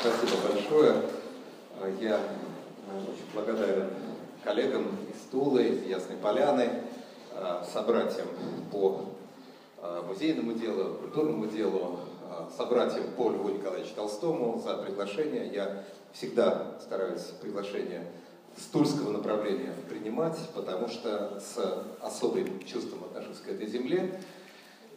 Спасибо большое. Я очень благодарен коллегам из Тулы, из Ясной Поляны, собратьям по музейному делу, культурному делу, собратьям по Льву Николаевичу Толстому за приглашение. Я всегда стараюсь приглашение с тульского направления принимать, потому что с особым чувством отношусь к этой земле.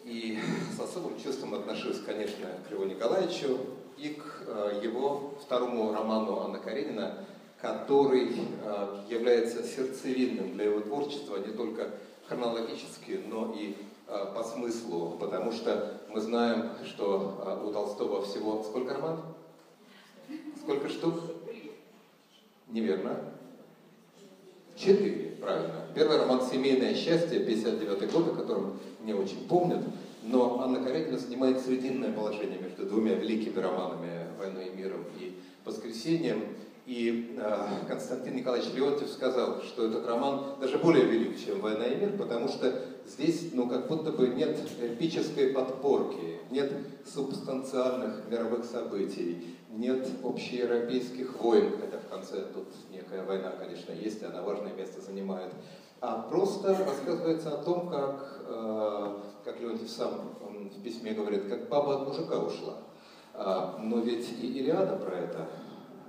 И с особым чувством отношусь, конечно, к Льву Николаевичу и к э, его второму роману Анна Каренина, который э, является сердцевинным для его творчества не только хронологически, но и э, по смыслу, потому что мы знаем, что у Толстого всего сколько романов? Сколько штук? Неверно. Четыре, правильно. Первый роман «Семейное счастье», 59 год, о котором не очень помнят, но Анна Каренина занимает срединное положение между двумя великими романами «Войной и миром» и «Воскресением». И э, Константин Николаевич Леонтьев сказал, что этот роман даже более велик, чем «Война и мир», потому что здесь, ну, как будто бы нет эпической подпорки, нет субстанциальных мировых событий, нет общеевропейских войн, хотя в конце тут некая война, конечно, есть, она важное место занимает, а просто рассказывается о том, как, э, как Леонтьев сам в письме говорит, как баба от мужика ушла. А, но ведь и Илиада про это,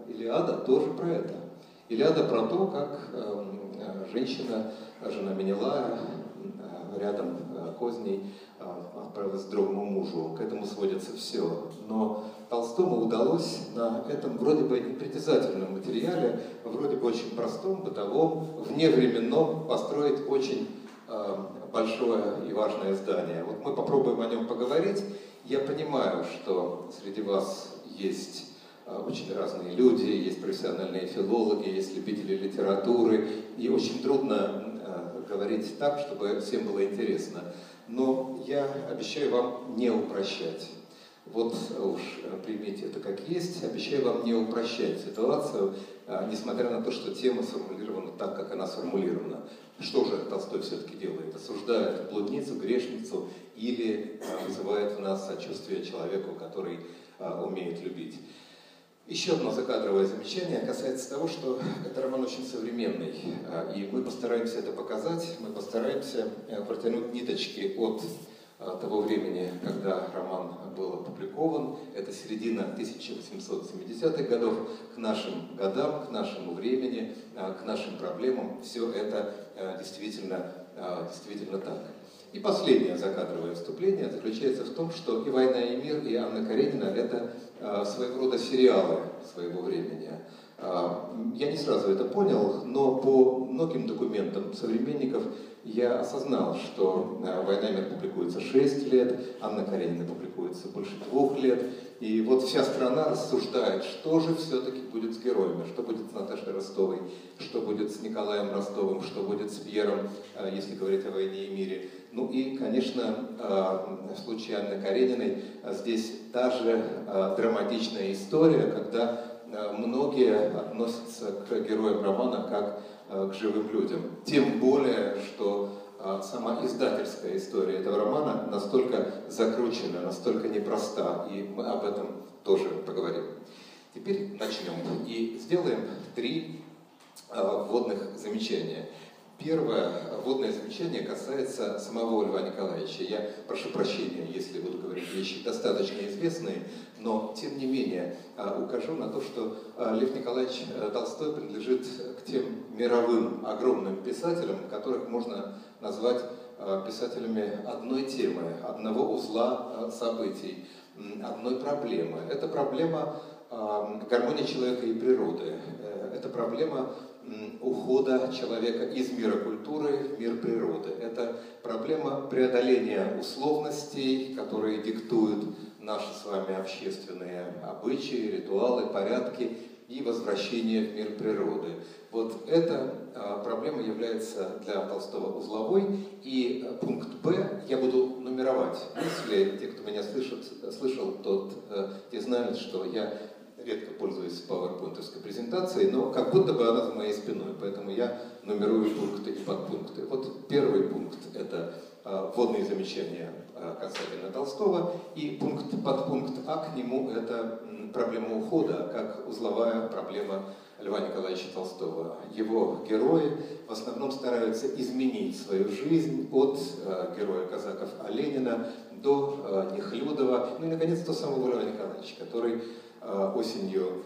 Илиада тоже про это. Илиада про то, как эм, э, женщина, жена Менелая, э, рядом козней, отправилась к другому мужу. К этому сводится все. Но Толстому удалось на этом вроде бы непритязательном материале, вроде бы очень простом, бытовом, вневременном построить очень э, большое и важное здание. Вот мы попробуем о нем поговорить. Я понимаю, что среди вас есть э, очень разные люди, есть профессиональные филологи, есть любители литературы, и очень трудно э, говорить так, чтобы всем было интересно. Но я обещаю вам не упрощать. Вот уж примите это как есть. Обещаю вам не упрощать ситуацию, а, несмотря на то, что тема сформулирована так, как она сформулирована. Что же Толстой все-таки делает? Осуждает блудницу, грешницу или вызывает в нас сочувствие человеку, который умеет любить? Еще одно закадровое замечание касается того, что это роман очень современный, и мы постараемся это показать, мы постараемся протянуть ниточки от Э, того времени, когда роман был опубликован. Это середина 1870-х годов. К нашим годам, к нашему времени, э, к нашим проблемам все это э, действительно, действительно так. И последнее закадровое вступление заключается в том, что и «Война и мир», и «Анна Каренина» — это своего рода сериалы своего времени. Я не сразу это понял, но по многим документам современников я осознал, что э, «Война и мир» публикуется 6 лет, Анна Каренина публикуется больше двух лет, и вот вся страна рассуждает, что же все-таки будет с героями, что будет с Наташей Ростовой, что будет с Николаем Ростовым, что будет с Пьером, э, если говорить о «Войне и мире». Ну и, конечно, в случае Анны Карениной здесь та же драматичная история, когда многие относятся к героям романа как Э, к живым людям. Тем более, что э, сама издательская история этого романа настолько закручена, настолько непроста, и мы об этом тоже поговорим. Теперь начнем и сделаем три э, вводных замечания. Первое вводное замечание касается самого Льва Николаевича. Я прошу прощения, если буду говорить вещи достаточно известные, но тем не менее а, укажу на то, что а, Лев Николаевич э, Толстой принадлежит к тем мировым огромным писателям, которых можно назвать а, писателями одной темы, одного узла событий, одной проблемы. Это проблема гармонии человека и природы. Э, это проблема ухода человека из мира культуры в мир природы. Это проблема преодоления условностей, которые диктуют наши с вами общественные обычаи, ритуалы, порядки и возвращение в мир природы. Вот эта а, проблема является для Толстого узловой, и пункт Б я буду нумеровать. Если те, кто меня слышит, слышал, тот, э, те знают, что я редко пользуюсь PowerPoint презентацией, но как будто бы она за моей спиной, поэтому я нумерую пункты и подпункты. Вот первый пункт – это вводные замечания касательно Толстого, и пункт, подпункт А к нему – это проблема ухода, как узловая проблема Льва Николаевича Толстого. Его герои в основном стараются изменить свою жизнь от э, героя казаков Оленина до э, Нехлюдова, ну и, наконец, до самого Льва Николаевича, который осенью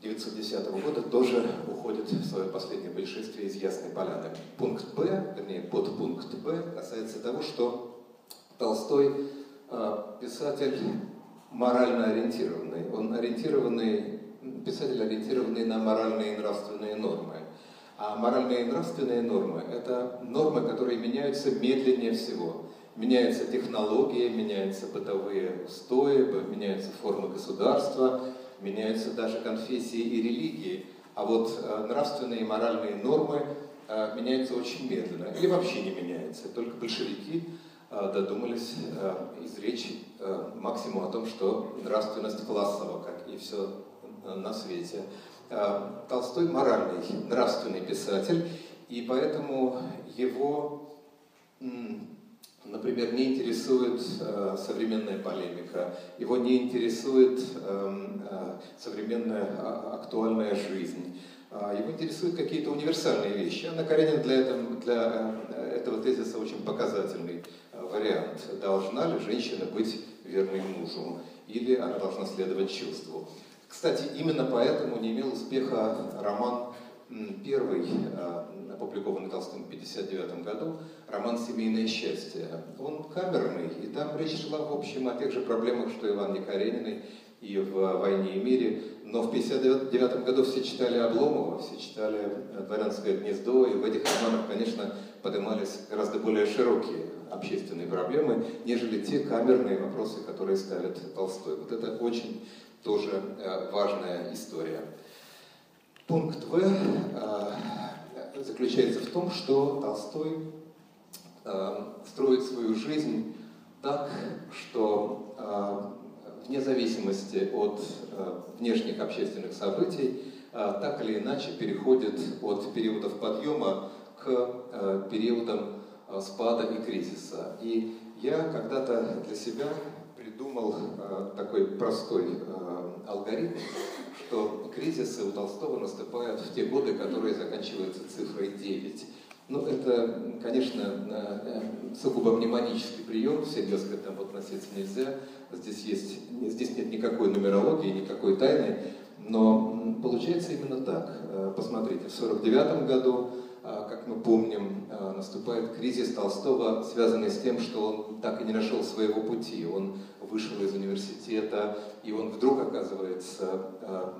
1910 года тоже уходит в свое последнее происшествие из Ясной Поляны. Пункт Б, вернее, подпункт Б касается того, что Толстой э, писатель морально ориентированный. Он ориентированный, писатель ориентированный на моральные и нравственные нормы. А моральные и нравственные нормы – это нормы, которые меняются медленнее всего. Меняются технологии, меняются бытовые устои, меняются формы государства, меняются даже конфессии и религии. А вот э, нравственные и моральные нормы э, меняются очень медленно или вообще не меняются. Только большевики э, додумались изречь максимум о том, что нравственность классова, как и все на свете. Толстой моральный, нравственный писатель, и поэтому его например, не интересует э, современная полемика, его не интересует э, э, современная а, актуальная жизнь. Э, его интересуют какие-то универсальные вещи. Анна Каренина для, этого, для э, этого тезиса очень показательный э, вариант. Должна ли женщина быть верной мужу? Или она должна следовать чувству? Кстати, именно поэтому не имел успеха роман первый, опубликованный Толстым в 1959 году, роман «Семейное счастье». Он камерный, и там речь шла, в общем, о тех же проблемах, что и в Анне Карениной, и в «Войне и мире». Но в 1959 году все читали Обломова, все читали «Дворянское гнездо», и в этих романах, конечно, поднимались гораздо более широкие общественные проблемы, нежели те камерные вопросы, которые ставит Толстой. Вот это очень тоже э, важная история. Пункт В э, заключается в том, что Толстой э, строит свою жизнь так, что э, вне зависимости от э, внешних общественных событий, э, так или иначе переходит от периодов подъема к э, периодам э, спада и кризиса. И я когда-то для себя придумал э, такой простой э, алгоритм, что кризисы у Толстого наступают в те годы, которые заканчиваются цифрой 9. Ну, это, конечно, э, сугубо мнемонический прием, всерьез к этому относиться нельзя. Здесь, есть, здесь нет никакой нумерологии, никакой тайны, но получается именно так. Э, посмотрите, в 1949 году, как мы помним, наступает кризис Толстого, связанный с тем, что он так и не нашел своего пути. Он вышел из университета, и он вдруг оказывается э,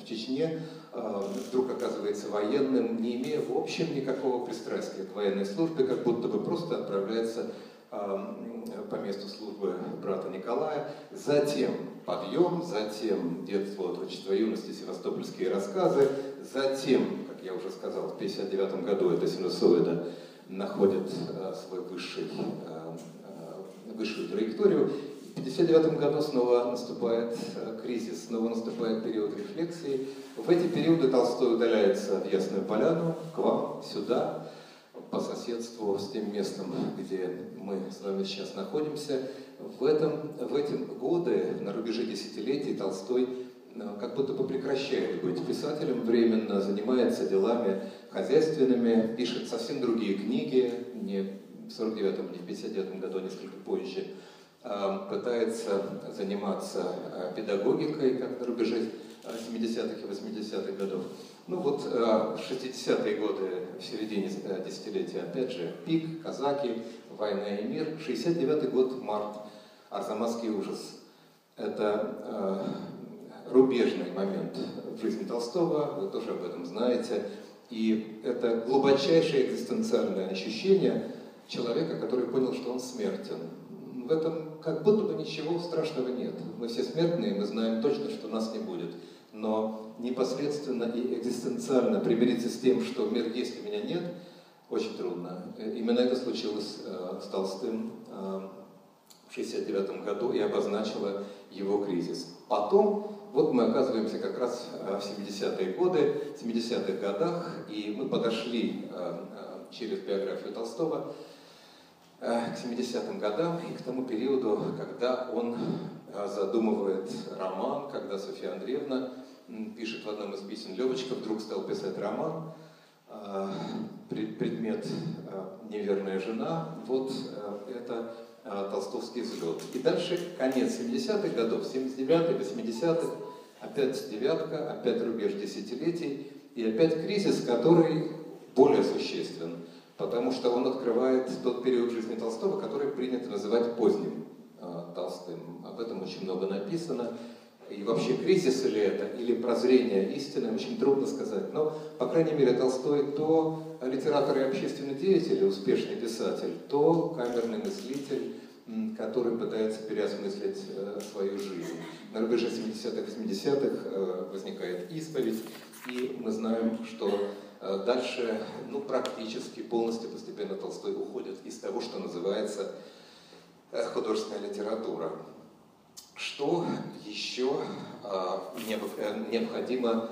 в Чечне, вдруг оказывается военным, не имея в общем никакого пристрастия к военной службе, как будто бы просто отправляется по месту службы брата Николая. Затем подъем, затем детство, отрочество юности, севастопольские рассказы, затем, я уже сказал, в 1959 году эта синусоида находит свой высший, высшую траекторию, 1959 году снова наступает э, кризис, снова наступает период рефлексии. В эти периоды Толстой удаляется в Ясную Поляну, к вам, сюда, по соседству с тем местом, где мы с вами сейчас находимся. В, этом, в эти годы, на рубеже десятилетий, Толстой э, как будто бы прекращает быть писателем временно, занимается делами хозяйственными, пишет совсем другие книги, не в 49-м, не в 59-м году, а несколько позже. Эм, пытается заниматься э, педагогикой, как на рубеже 70-х и 80-х годов. Ну вот э, в 60-е годы, в середине э, десятилетия, опять же, пик, казаки, война и мир. 69-й год, март, Арзамасский ужас. Это рубежный момент в жизни Толстого, вы тоже об этом знаете. И это глубочайшее экзистенциальное ощущение человека, который понял, что он смертен в этом как будто бы ничего страшного нет. Мы все смертные, мы знаем точно, что нас не будет. Но непосредственно и экзистенциально примириться с тем, что мир есть, и меня нет, очень трудно. Именно это случилось э, с Толстым э, в 1969 году и обозначило его кризис. Потом, вот мы оказываемся как раз э, в 70-е годы, 70-х годах, и мы подошли э, э, через биографию Толстого к 70-м годам и к тому периоду, когда он задумывает роман, когда Софья Андреевна пишет в одном из писем Левочка, вдруг стал писать роман, предмет «Неверная жена». Вот это толстовский взлет. И дальше конец 70-х годов, 79-х, 80-х, опять девятка, опять рубеж десятилетий, и опять кризис, который более существен, потому что он открывает тот период жизни Толстого, который принято называть поздним э, Толстым. Об этом очень много написано. И вообще, кризис ли это, или прозрение истины, очень трудно сказать. Но, по крайней мере, Толстой то литератор и общественный деятель, успешный писатель, то камерный мыслитель, который пытается переосмыслить э, свою жизнь. На рубеже 70-х, 80-х э, возникает исповедь, и мы знаем, что э, дальше ну, практически полностью постепенно Толстой уходит из того, что называется художественная литература. Что еще необходимо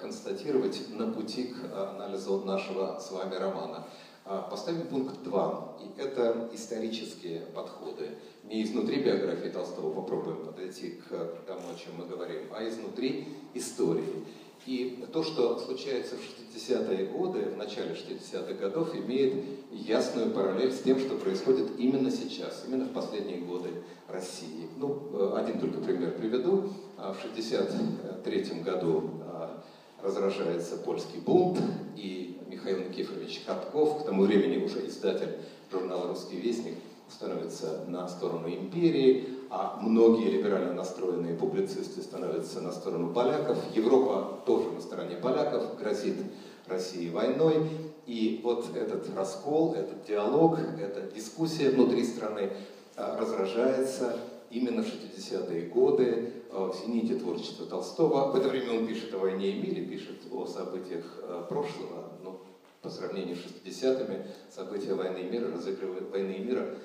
констатировать на пути к анализу нашего с вами романа? А, поставим пункт 2, и это исторические подходы. Не изнутри биографии Толстого попробуем подойти к тому, о чем мы говорим, а изнутри истории. И то, что случается в 60-е годы, в начале 60-х годов, имеет ясную параллель с тем, что происходит именно сейчас, именно в последние годы России. Ну, один только пример приведу. А, в 63 году а, разражается польский бунт, и Михаил Никифорович Катков, к тому времени уже издатель журнала «Русский вестник», становится на сторону империи, а многие либерально настроенные публицисты становятся на сторону поляков. Европа тоже на стороне поляков, грозит России войной. И вот этот раскол, этот диалог, эта дискуссия внутри страны а, разражается именно в 60-е годы а, в зените творчества Толстого. В это время он пишет о войне и мире, пишет о событиях а, прошлого, по сравнению с 60-ми события войны и мира, разыгрывают, войны и мира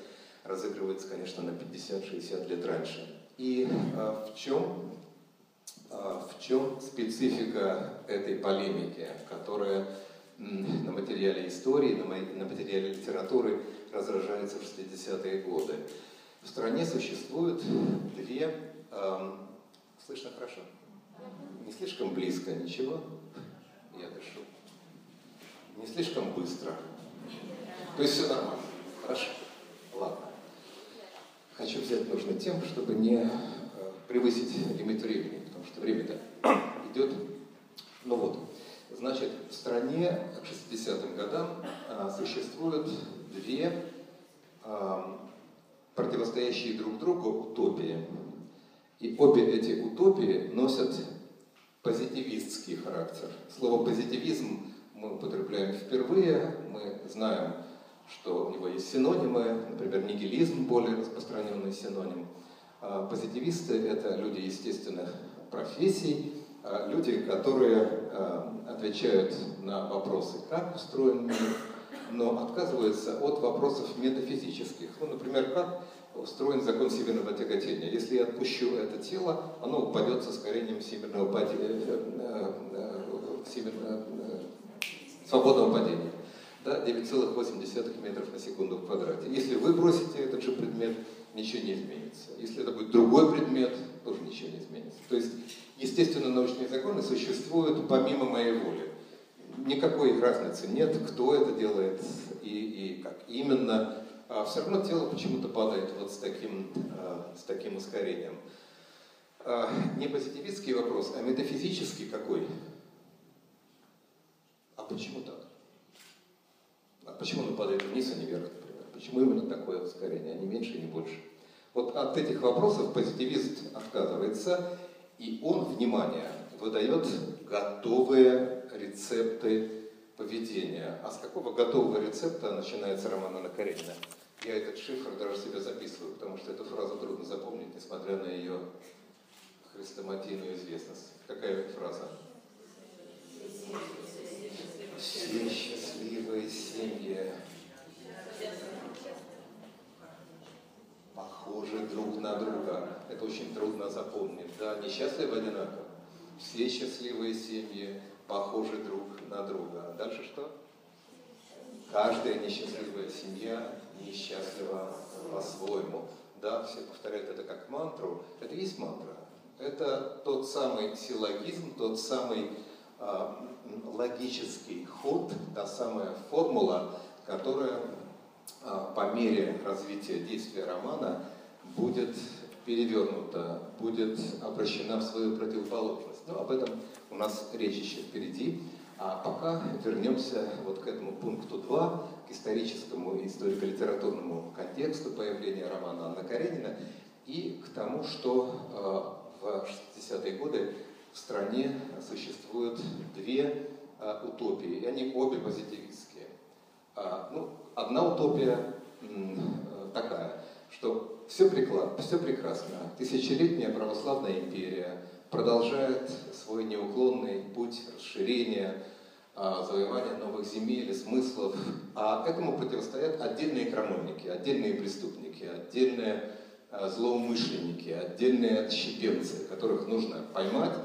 разыгрываются, конечно, на 50-60 лет раньше. И а, в чем а, в чем специфика этой полемики, которая на материале истории, на материале литературы разражается в 60-е годы. В стране существуют две... Э, слышно хорошо? Не слишком близко, ничего? Я дышу не слишком быстро. То есть все нормально. Хорошо. Ладно. Хочу взять нужно тем, чтобы не э, превысить лимит времени, потому что время-то идет. Ну вот, значит, в стране к 60-м годам а, существуют две а, противостоящие друг другу утопии. И обе эти утопии носят позитивистский характер. Слово позитивизм мы употребляем впервые, мы знаем, что у него есть синонимы, например, нигилизм, более распространенный синоним. А позитивисты – это люди естественных профессий, а люди, которые а, отвечают на вопросы, как устроен мир, но отказываются от вопросов метафизических. Ну, например, как устроен закон всемирного тяготения. Если я отпущу это тело, оно упадет с ускорением всемирного падения, э, э, э, всемирного, свободного падения. Да, 9,8 метров на секунду в квадрате. Если вы бросите этот же предмет, ничего не изменится. Если это будет другой предмет, тоже ничего не изменится. То есть, естественно, научные законы существуют помимо моей воли. Никакой разницы нет, кто это делает и, и как именно. А все равно тело почему-то падает вот с таким, а, с таким ускорением. А, не позитивистский вопрос, а метафизический какой? А почему так? А почему оно падает вниз, а не вверх, например? Почему именно такое ускорение, а не меньше, не больше? Вот от этих вопросов позитивист отказывается, и он, внимание, выдает готовые рецепты поведения. А с какого готового рецепта начинается роман Анна Каренина? Я этот шифр даже себе записываю, потому что эту фразу трудно запомнить, несмотря на ее хрестоматийную известность. Какая фраза? Все счастливые семьи похожи друг на друга. Это очень трудно запомнить. Да, несчастливы одинаково. Все счастливые семьи похожи друг на друга. Дальше что? каждая несчастливая семья несчастлива по-своему. Да, все повторяют это как мантру. Это есть мантра. Это тот самый силлогизм, тот самый э, логический ход, та самая формула, которая э, по мере развития действия романа будет перевернута, будет обращена в свою противоположность. Но об этом у нас речь еще впереди. А пока вернемся вот к этому пункту 2, к историческому и историко-литературному контексту появления романа Анна Каренина и к тому, что э, в 60-е годы в стране существуют две э, утопии, и они обе позитивистские. А, ну, одна утопия э, такая, что все, преклад, все прекрасно, тысячелетняя православная империя продолжает свой неуклонный путь расширения, а, завоевания новых земель и смыслов, а этому противостоят отдельные крамольники, отдельные преступники, отдельные а, злоумышленники, отдельные отщепенцы, которых нужно поймать,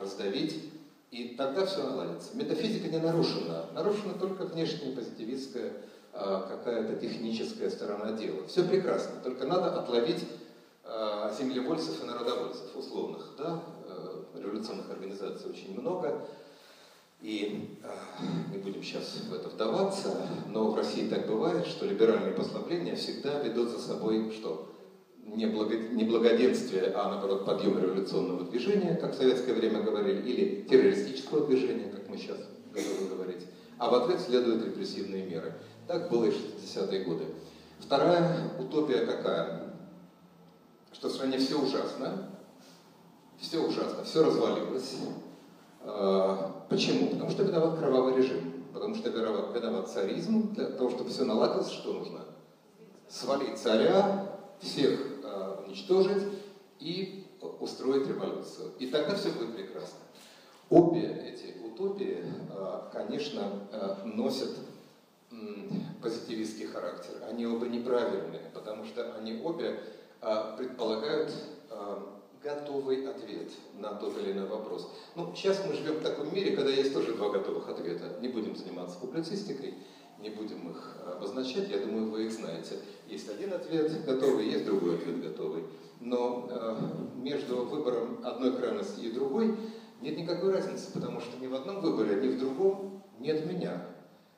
раздавить, и тогда все наладится. Метафизика не нарушена, нарушена только внешняя позитивистская а, какая-то техническая сторона дела. Все прекрасно, только надо отловить землевольцев и народовольцев, условных, да, революционных организаций очень много, и э, не будем сейчас в это вдаваться, но в России так бывает, что либеральные послабления всегда ведут за собой что? Не, благо, а наоборот подъем революционного движения, как в советское время говорили, или террористического движения, как мы сейчас готовы говорить. А в ответ следуют репрессивные меры. Так было и в 60-е годы. Вторая утопия какая? Что в стране все ужасно, все ужасно, все развалилось. А, почему? Потому что виноват кровавый режим. Потому что виноват, виноват царизм. Для того, чтобы все наладилось, что нужно? Свалить царя, всех уничтожить и устроить революцию. И тогда все будет прекрасно. Обе эти утопии, э, конечно, э, носят позитивистский характер. Они оба неправильные, потому что они обе э, предполагают готовый ответ на тот или иной вопрос. Ну, сейчас мы живем в таком мире, когда есть тоже два готовых ответа. Не будем заниматься публицистикой, не будем их обозначать, я думаю, вы их знаете. Есть один ответ готовый, есть другой ответ готовый. Но э, между выбором одной крайности и другой нет никакой разницы, потому что ни в одном выборе, ни в другом нет меня.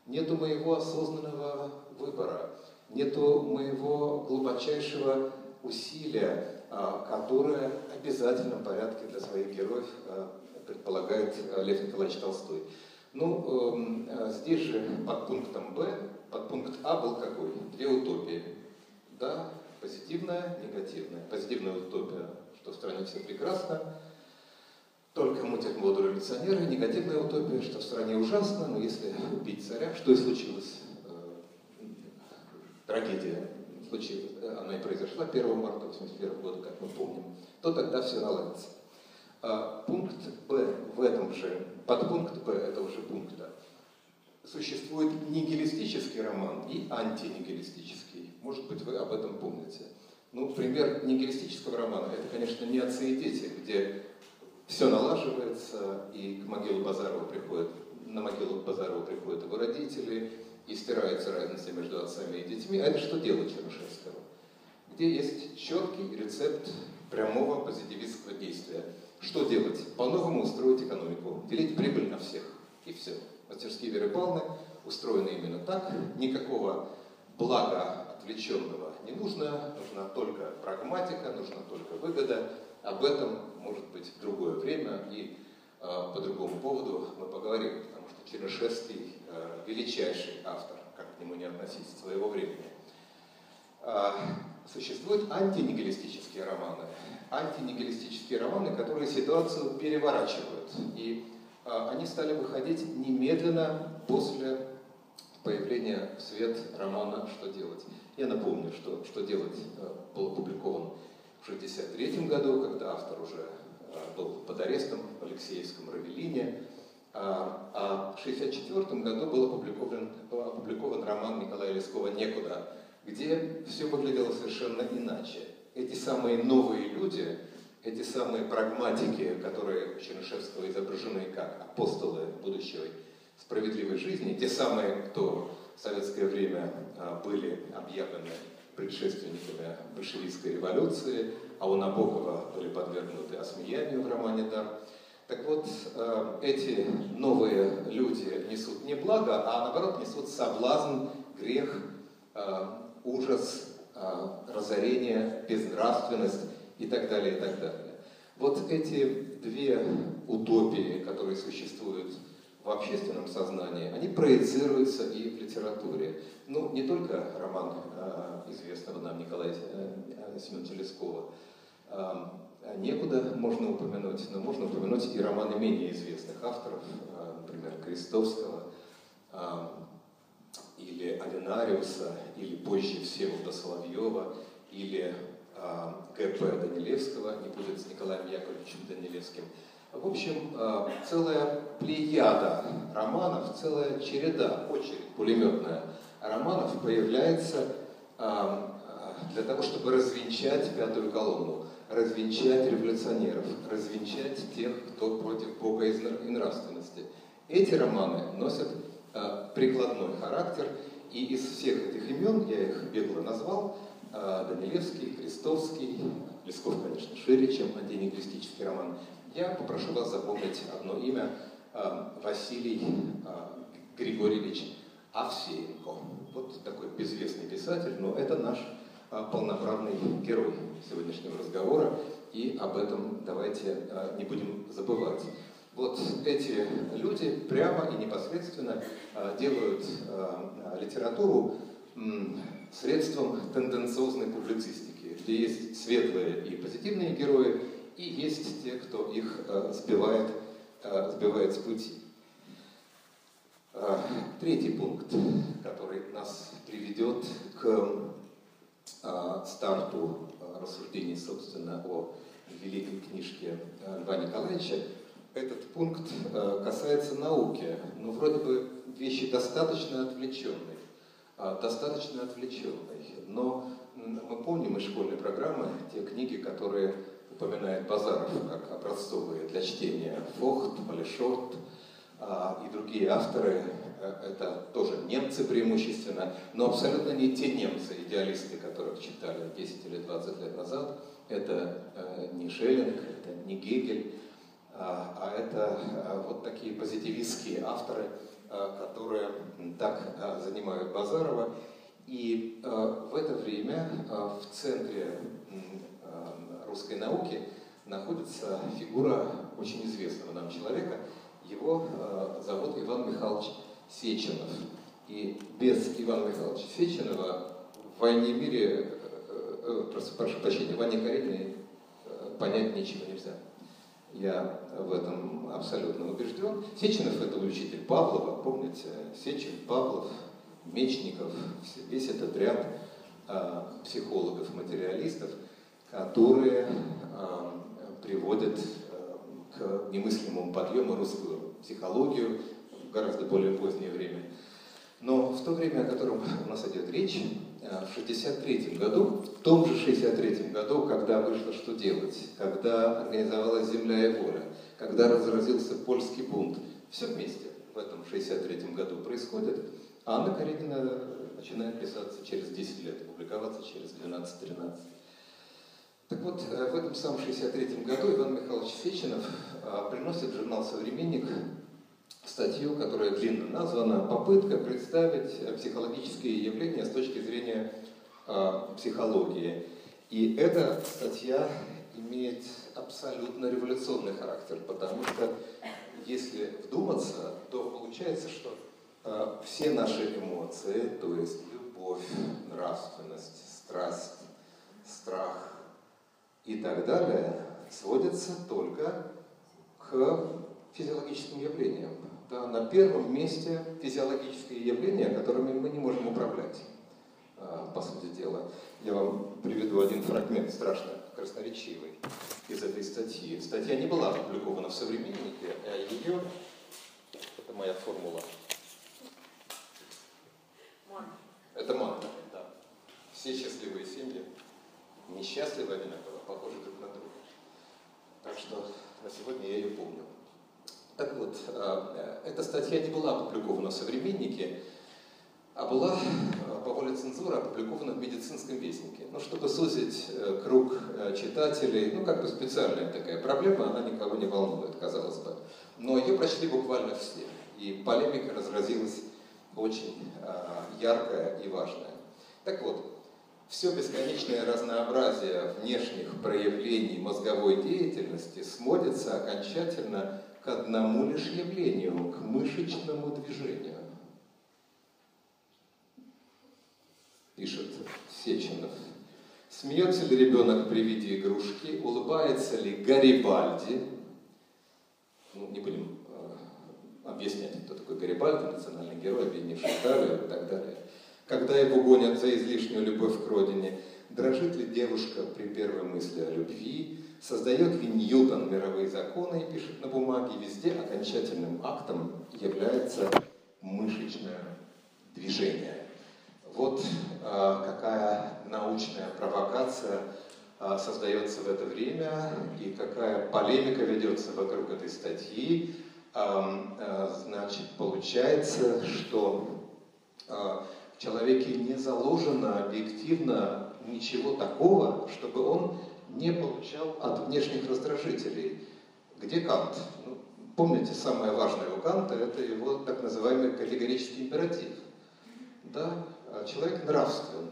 Нету моего осознанного выбора, нету моего глубочайшего усилия а, которое в обязательном порядке для своих героев а, предполагает а, Лев Николаевич Толстой. Ну, эм, здесь же под пунктом Б, под пункт А был какой? Две утопии. Да, позитивная, негативная. Позитивная утопия, что в стране все прекрасно, только мутят воду революционеры. Негативная утопия, что в стране ужасно, но если убить царя, что и случилось. Э, трагедия случилось, она и произошла 1 марта 1981 года, как мы помним, то тогда все наладится. А пункт Б в этом же, подпункт Б этого же пункта, существует нигилистический роман и антинигилистический. Может быть, вы об этом помните. Ну, пример нигилистического романа, это, конечно, не отцы и дети, где все налаживается, и к могилу Базарова приходят, на могилу Базарова приходят его родители, и стирается разница между отцами и детьми. А это что дело Чернышевского? Где есть четкий рецепт прямого позитивистского действия. Что делать? По-новому устроить экономику, делить прибыль на всех. И все. Мастерские Веры Павловны устроены именно так. Никакого блага отвлеченного не нужно. Нужна только прагматика, нужна только выгода. Об этом, может быть, в другое время и э, по другому поводу мы поговорим, потому что Чернышевский э, величайший автор, как к нему не относиться, своего времени. Э, существуют антинигилистические романы. Антинигилистические романы, которые ситуацию переворачивают. И э, они стали выходить немедленно после появления в свет романа «Что делать?». Я напомню, что «Что делать?» э, был опубликован в 1963 году, когда автор уже э, был под арестом в Алексеевском Равелине. А, а в 1964 году был опубликован, опубликован роман Николая Лескова «Некуда», где все выглядело совершенно иначе. Эти самые новые люди, эти самые прагматики, которые у Чернышевского изображены как апостолы будущей справедливой жизни, те самые, кто в советское время а, были объявлены предшественниками большевистской революции, а у Набокова были подвергнуты осмеянию в романе «Дар». Так вот, а, эти новые люди несут не благо, а наоборот несут соблазн, грех, а, ужас, разорение, безнравственность и так далее, и так далее. Вот эти две утопии, которые существуют в общественном сознании, они проецируются и в литературе. Ну, не только роман э, известного нам Николая э, Семеновича Лескова, э, некуда можно упомянуть, но можно упомянуть и романы менее известных авторов, э, например, Крестовского, э, или Алинариуса, или позже Всеволода Соловьева, или э, Г.П. Данилевского, не будет с Николаем Яковлевичем Данилевским – в общем, э, целая плеяда романов, целая череда, очередь пулеметная романов появляется э, э, для того, чтобы развенчать пятую колонну, развенчать революционеров, развенчать тех, кто против Бога и нравственности. Эти романы носят прикладной характер, и из всех этих имен, я их бегло назвал, Данилевский, Крестовский, Лесков, конечно, шире, чем антилингвистический роман, я попрошу вас запомнить одно имя э, Василий э, Григорьевич Овсеенко. Вот такой безвестный писатель, но это наш э, полноправный герой сегодняшнего разговора, и об этом давайте не будем забывать. Вот эти люди прямо и непосредственно делают литературу средством тенденциозной публицистики, где есть светлые и позитивные герои, и есть те, кто их э, сбивает, э, сбивает с пути. Э, третий пункт, который нас приведет к старту рассуждений, собственно, о великой книжке Льва Николаевича, этот пункт касается науки, но вроде бы вещи достаточно отвлеченные, достаточно отвлеченные, но мы помним из школьной программы те книги, которые упоминает Базаров как образцовые для чтения Фохт, Малишорт а, и другие авторы. Э, это тоже немцы преимущественно, но абсолютно не те немцы, идеалисты, которых читали 10 или 20 лет назад. Это э, не Шеллинг, это не Гегель, а, а это а, вот такие позитивистские авторы, которые так занимают Базарова. И в это время в центре русской науки находится фигура очень известного нам человека. Его э, зовут Иван Михайлович Сеченов. И без Ивана Михайловича Сеченова в «Войне и мире», э, э, просто прошу прощения, в «Войне Карениной» э, понять ничего нельзя. Я в этом абсолютно убежден. Сеченов – это учитель Павлова, помните? Сечин, Павлов, Мечников, весь этот ряд э, психологов, материалистов – которые э, приводят э, к немыслимому подъему русскую психологию в гораздо более позднее время. Но в то время, о котором у нас идет речь, э, в 1963 году, в том же 1963 году, когда вышло «Что делать?», когда организовалась «Земля и воля», когда разразился польский бунт, все вместе в этом 1963 году происходит, а Анна Каренина начинает писаться через 10 лет, публиковаться через 12-13. Так вот, э, в этом самом 63 году Иван Михайлович Сеченов э, приносит в журнал «Современник» статью, которая длинно названа «Попытка представить психологические явления с точки зрения э, психологии». И эта статья имеет абсолютно революционный характер, потому что если вдуматься, то получается, что все наши эмоции, то есть любовь, нравственность, страсть, страх, и так далее, сводится только к физиологическим явлениям. Да, на первом месте физиологические явления, которыми мы не можем управлять, а, по сути дела. Я вам приведу один фрагмент страшно красноречивый из этой статьи. Статья не была опубликована в «Современнике», а ее, это моя формула. Это манна, да. Все счастливые семьи, несчастливы одинаково, похожи друг на друга. Так что на сегодня я ее помню. Так вот, э, эта статья не была опубликована в «Современнике», а была э, по воле цензуры опубликована в «Медицинском вестнике». Ну, чтобы сузить э, круг читателей, ну, как бы специальная такая проблема, она никого не волнует, казалось бы. Но ее прочли буквально все, и полемика разразилась очень яркая и важная. Так вот, все бесконечное разнообразие внешних проявлений мозговой деятельности сводится окончательно к одному лишь явлению, к мышечному движению. Пишет Сеченов. Смеется ли ребенок при виде игрушки, улыбается ли Гарибальди, ну, не будем э, объяснять, кто такой Гарибальди, национальный герой, объединивший Италию и так далее когда его гонят за излишнюю любовь к родине, дрожит ли девушка при первой мысли о любви, создает ли Ньютон мировые законы и пишет на бумаге, везде окончательным актом является мышечное движение. Вот а, какая научная провокация а, создается в это время и какая полемика ведется вокруг этой статьи. А, а, значит, получается, что а, в человеке не заложено объективно ничего такого, чтобы он не получал от внешних раздражителей. Где Кант? Ну, помните, самое важное у Канта – это его так называемый категорический императив. Да, а человек нравствен.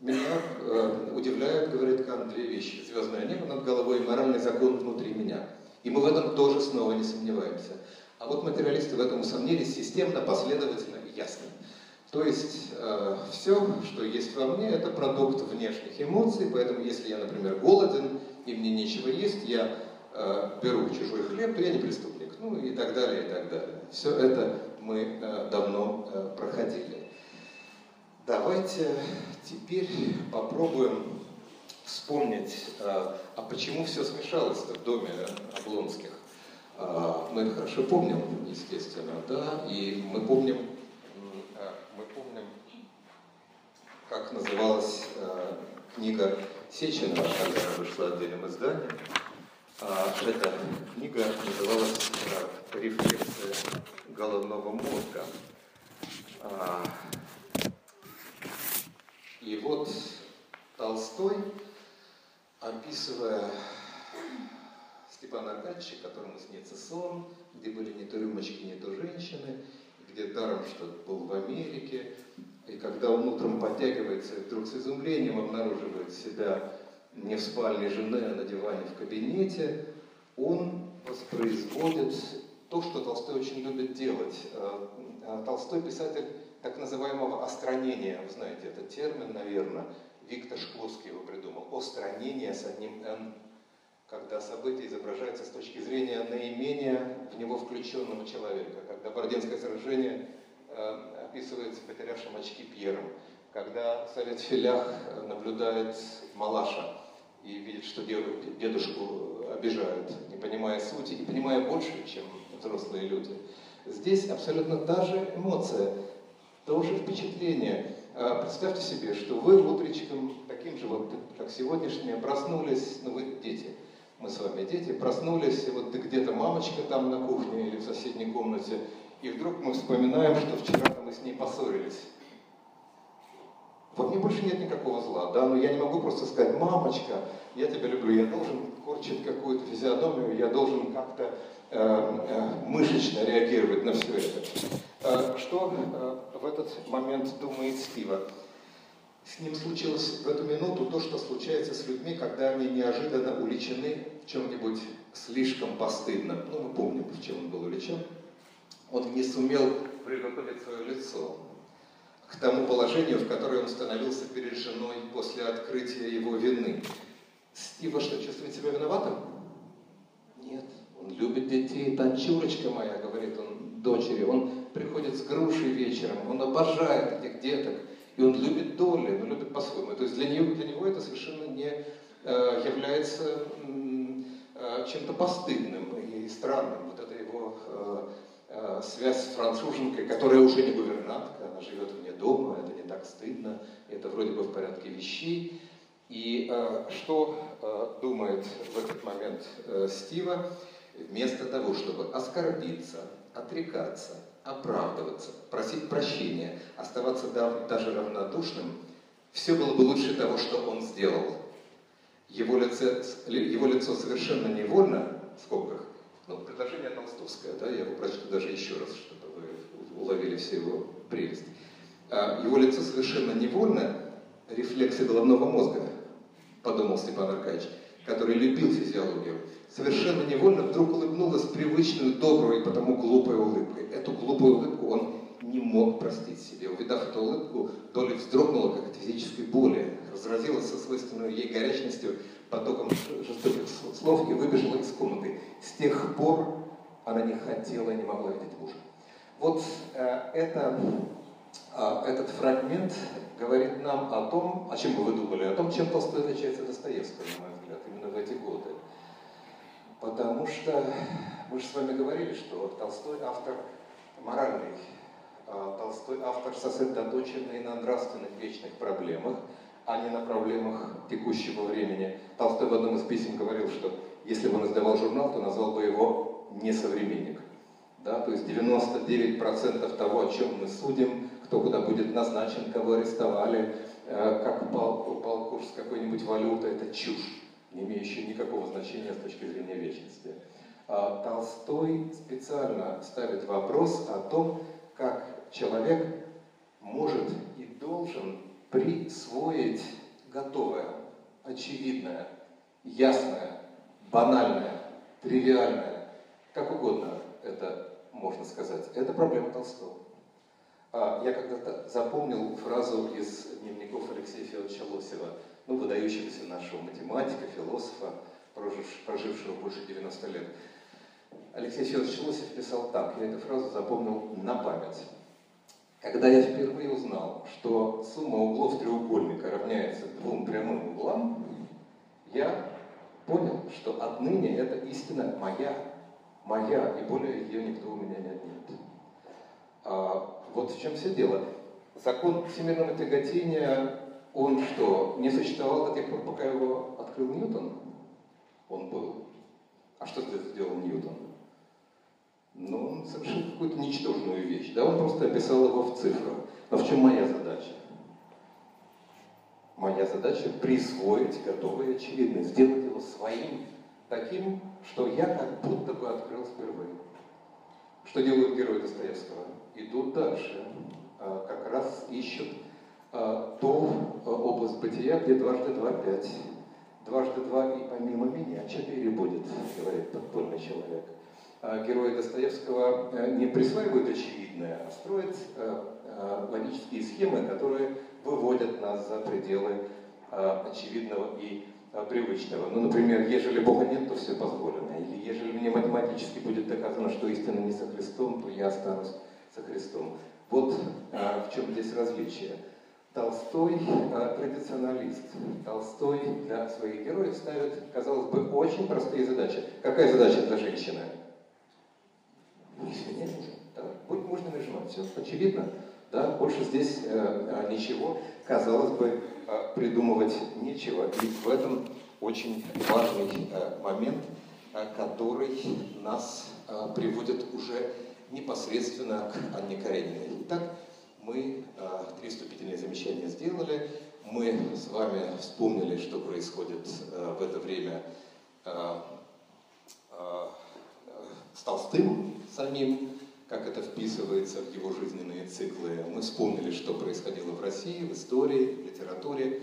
Меня э, удивляют, говорит Кант, две вещи. Звездное небо над головой и моральный закон внутри меня. И мы в этом тоже снова не сомневаемся. А вот материалисты в этом усомнились системно, последовательно и ясно. То есть э, все, что есть во мне, это продукт внешних эмоций, поэтому если я, например, голоден и мне нечего есть, я э, беру чужой хлеб, то я не преступник, ну и так далее, и так далее. Все это мы э, давно э, проходили. Давайте теперь попробуем вспомнить, э, а почему все смешалось в доме Облонских. Э, мы это хорошо помним, естественно, да, и мы помним мы помним, как называлась э, книга Сеченова, когда она вышла отдельным изданием. А, эта книга называлась э, «Рефлексия головного мозга». А, и вот Толстой, описывая Степана Аркадьевича, которому снится сон, где были не то рюмочки, не то женщины, где даром что был в Америке, и когда он утром подтягивается вдруг с изумлением обнаруживает себя не в спальне жены, а на диване в кабинете, он воспроизводит то, что Толстой очень любит делать. А, а Толстой писатель так называемого остранения, вы знаете этот термин, наверное, Виктор Шкловский его придумал, остранение с одним «н», когда событие изображается с точки зрения наименее в него включенного человека, когда Бородинское сражение э, описывается потерявшим очки Пьером, когда совет Филях наблюдает Малаша и видит, что дедушку обижают, не понимая сути, не понимая больше, чем взрослые люди. Здесь абсолютно та же эмоция, то же впечатление. А представьте себе, что вы утречком, таким же вот, как сегодняшнее, проснулись, ну вы дети – мы с вами дети, проснулись, и вот где-то мамочка там на кухне или в соседней комнате, и вдруг мы вспоминаем, что вчера мы с ней поссорились. Вот мне больше нет никакого зла, да, но я не могу просто сказать, мамочка, я тебя люблю, я должен корчить какую-то физиономию, я должен как-то э, э, мышечно реагировать на все это. Э, что э, в этот момент думает Стива? С ним случилось в эту минуту то, что случается с людьми, когда они неожиданно уличены в чем-нибудь слишком постыдном. Ну, мы помним, в чем он был уличен. Он не сумел приготовить свое лицо к тому положению, в которое он становился перед женой после открытия его вины. Стива что, чувствует себя виноватым? Нет. Он любит детей. Танчурочка моя, говорит он дочери. Он приходит с грушей вечером. Он обожает этих деток. И он любит доли, но любит по-своему. То есть для него, для него это совершенно не э, является э, чем-то постыдным и странным. Э, связь с француженкой, которая уже не гувернантка, она живет вне дома, это не так стыдно, это вроде бы в порядке вещей. И э, что э, думает в этот момент э, Стива? вместо того, чтобы оскорбиться, отрекаться, оправдываться, просить прощения, оставаться даже равнодушным, все было бы лучше того, что он сделал. Его, лице, его лицо совершенно невольно, в скобках, ну, предложение толстовское, да, я его прочту даже еще раз, чтобы вы уловили все его прелесть. А его лицо совершенно невольно рефлексы головного мозга, подумал Степан Аркадьевич, который любил физиологию, совершенно невольно вдруг улыбнулась привычную, добрую и потому глупой улыбкой. Эту глупую улыбку он не мог простить себе. Увидав эту улыбку, Доля вздрогнула, как от физической боли, разразилась со свойственной ей горячностью потоком жестоких слов и выбежала из комнаты. С тех пор она не хотела и не могла видеть мужа. Вот э, это, э, этот фрагмент говорит нам о том, о чем бы вы думали, о том, чем Толстой отличается от Достоевского, на мой взгляд, именно в эти годы. Потому что мы же с вами говорили, что Толстой автор моральный, а Толстой автор сосредоточенный на нравственных вечных проблемах, а не на проблемах текущего времени. Толстой в одном из писем говорил, что если бы он издавал журнал, то назвал бы его «несовременник». Да, то есть 99% того, о чем мы судим, кто куда будет назначен, кого арестовали, э, как упал, упал курс какой-нибудь валюты, это чушь, не имеющая никакого значения с точки зрения вечности. А Толстой специально ставит вопрос о том, как человек может и должен присвоить готовое, очевидное, ясное, банальное, тривиальное, как угодно это можно сказать. Это проблема Толстого. А я когда-то запомнил фразу из дневников Алексея Федоровича Лосева, ну, выдающегося нашего математика, философа, прожившего больше 90 лет. Алексей Федорович Лосев писал так, я эту фразу запомнил на память. Когда я впервые узнал, что сумма углов треугольника равняется двум прямым углам, я понял, что отныне эта истина моя, моя, и более ее никто у меня не отнимет. А, вот в чем все дело. Закон всемирного тяготения, он что, не существовал до тех пор, пока его открыл Ньютон? Он был. А что сделал Ньютон? Ну, он совершил какую-то ничтожную вещь. Да, он просто описал его в цифрах. Но в чем моя задача? Моя задача присвоить готовое очевидное, сделать его своим, таким, что я как будто бы открыл впервые. Что делают герои Достоевского? идут дальше, а, как раз ищут а, ту а, область бытия, где дважды два – пять. Дважды два и помимо меня четыре будет, говорит подпольный человек. Герои Достоевского э, не присваивают очевидное, а строят логические схемы, которые выводят нас за пределы очевидного и привычного. Ну, например, ежели Бога нет, то все позволено. Или ежели мне математически будет доказано, что истина не со Христом, то я останусь со Христом. Вот а, в чем здесь различие. Толстой а, традиционалист. Толстой для своих героев ставит, казалось бы, очень простые задачи. Какая задача для женщины? Изменять мужа. Да, будь можно нажимать. Все очевидно. Да, больше здесь э, а, ничего, казалось бы, э, придумывать нечего. И в этом очень важный э, момент, э, который нас э, приводит уже непосредственно к Анне Карениной. Итак, мы э, три вступительные замечания сделали. Мы с вами вспомнили, что происходит э, в это время э, э, с Толстым самим, как это вписывается в его жизненные циклы. Мы вспомнили, что происходило в России, в истории, в литературе.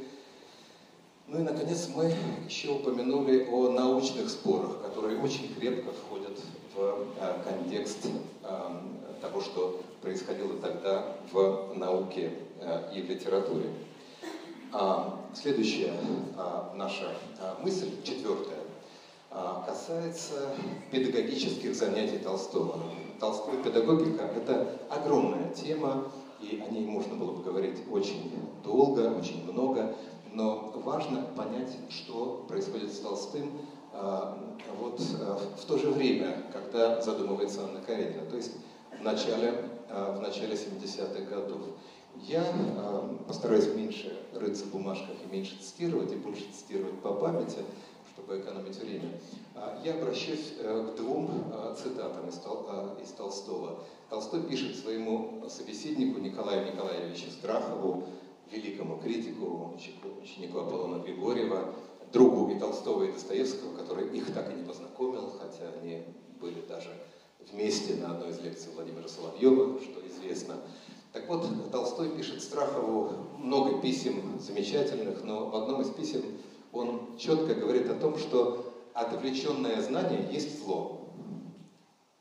Ну и, наконец, мы еще упомянули о научных спорах, которые очень крепко входят в э, контекст э, того, что происходило тогда в науке э, и в литературе. А, следующая наша мысль, четвертая, касается педагогических занятий Толстого. Толстой педагогика – это огромная тема, и о ней можно было бы говорить очень долго, очень много, но важно понять, что происходит с Толстым а, вот а, в то же время, когда задумывается Анна Каренина, то есть в начале, а, в начале 70-х годов. Я постараюсь меньше рыться в бумажках и меньше цитировать, и больше цитировать по памяти, экономить время. А, я обращусь э, к двум э, цитатам из, э, из Толстого. Толстой пишет своему собеседнику Николаю Николаевичу Страхову, великому критику, ученику Аполлона Григорьева, другу и Толстого, и Достоевского, который их так и не познакомил, хотя они были даже вместе на одной из лекций Владимира Соловьева, что известно. Так вот, Толстой пишет Страхову много писем замечательных, но в одном из писем он четко говорит о том, что отвлеченное знание есть зло.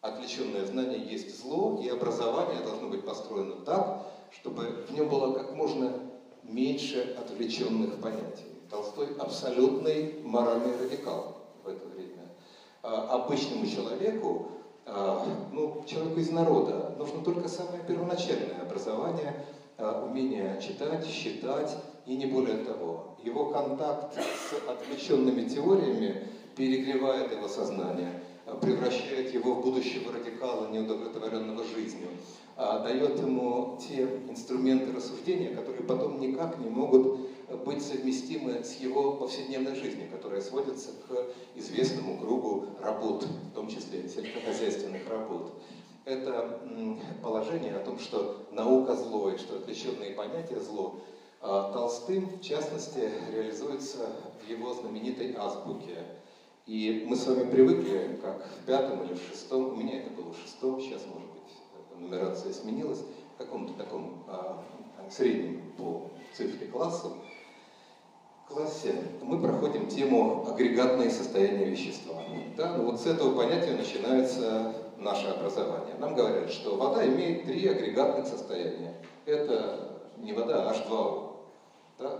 Отвлеченное знание есть зло, и образование должно быть построено так, чтобы в нем было как можно меньше отвлеченных понятий. Толстой абсолютный моральный радикал в это время. А, обычному человеку, а, ну, человеку из народа, нужно только самое первоначальное образование, а, умение читать, считать и не более того. Его контакт с отвлеченными теориями перегревает его сознание, превращает его в будущего радикала, неудовлетворенного жизнью, дает ему те инструменты рассуждения, которые потом никак не могут быть совместимы с его повседневной жизнью, которая сводится к известному кругу работ, в том числе сельскохозяйственных работ. Это положение о том, что наука зло и что отвлеченные понятия зло, а Толстым, в частности, реализуется в его знаменитой азбуке. И мы с вами привыкли, как в пятом или в шестом, у меня это было в шестом, сейчас, может быть, нумерация сменилась, в каком-то таком а, среднем по цифре классу, классе мы проходим тему агрегатные состояния вещества. Да? Ну вот с этого понятия начинается наше образование. Нам говорят, что вода имеет три агрегатных состояния. Это не вода, а H2O. Да?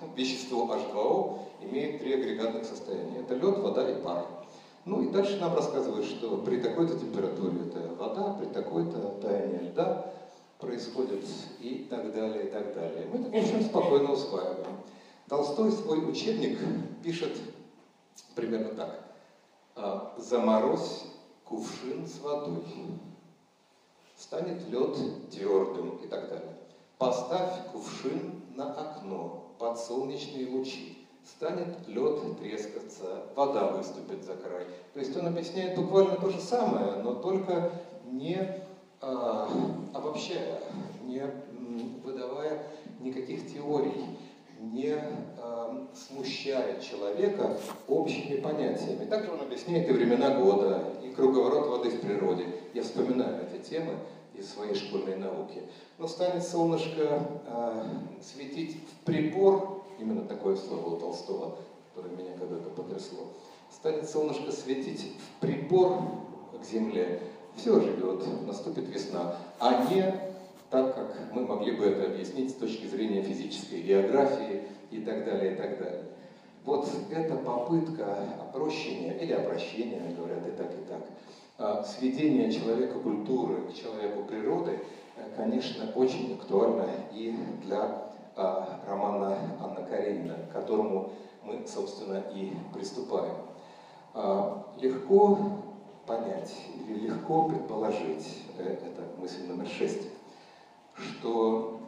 Вещество H2O имеет три агрегатных состояния. Это лед, вода и пар. Ну и дальше нам рассказывают, что при такой-то температуре это вода, при такой-то таяние льда происходит и так далее, и так далее. Мы это очень спокойно усваиваем. Толстой свой учебник пишет примерно так. «А, «Заморозь кувшин с водой, станет лед твердым» и так далее. «Поставь кувшин на окно под солнечные лучи, станет лед трескаться, вода выступит за край». То есть он объясняет буквально то же самое, но только не а, обобщая, не выдавая никаких теорий не э, смущает человека общими понятиями. Также он объясняет и времена года, и круговорот воды в природе. Я вспоминаю эти темы из своей школьной науки. Но станет солнышко э, светить в прибор, именно такое слово у Толстого, которое меня когда-то потрясло, станет солнышко светить в прибор к земле, все живет, наступит весна, а не так, как мы могли бы это объяснить с точки зрения физической географии и так далее, и так далее. Вот эта попытка опрощения или обращения, говорят и так, и так, а, сведения человека культуры к человеку природы, э, конечно, очень актуальна и для а, романа Анна Каренина, к которому мы, собственно, и приступаем. А, легко понять или легко предположить, э, это мысль номер шесть, что,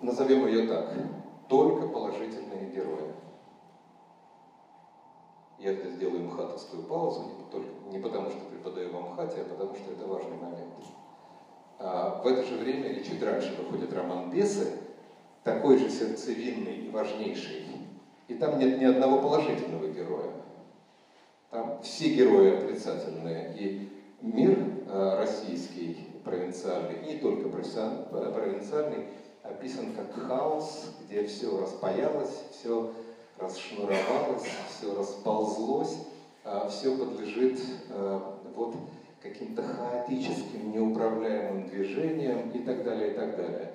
назовем ее так, только положительные герои. Я здесь сделаю мхатовскую паузу, не, только, не потому что преподаю вам хате, а потому что это важный момент. А в это же время, или чуть раньше, выходит роман «Бесы», такой же сердцевинный и важнейший. И там нет ни одного положительного героя. Там все герои отрицательные. И мир э, российский провинциальный, и не только провинциальный, описан как хаос, где все распаялось, все расшнуровалось, все расползлось, а все подлежит э, вот каким-то хаотическим, неуправляемым движениям и так далее, и так далее.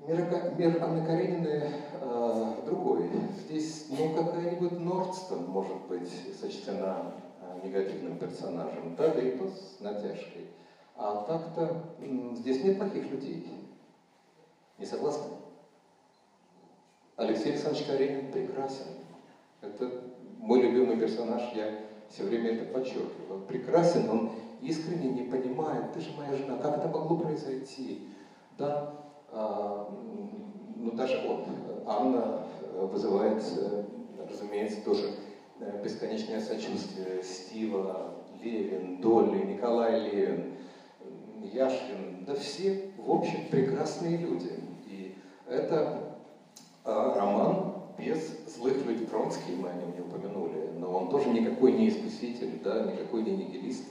Мир, мир Анны Карениной э, другой. Здесь, ну, какая-нибудь Нордстон, может быть, сочтена э, негативным персонажем, да, да и то с натяжкой. А так-то здесь нет плохих людей. Не согласны? Алексей Александрович Каренин прекрасен. Это мой любимый персонаж, я все время это подчеркиваю. Прекрасен, он искренне не понимает, ты же моя жена, как это могло произойти? Да, а, ну даже он, Анна вызывает, разумеется, тоже бесконечное сочувствие Стива, Левин, Долли, Николай Левин, Яшкин, да все, в общем, прекрасные люди. И это роман без злых людей. Тронский мы о нем не упомянули, но он тоже никакой не искуситель, да, никакой не нигилист,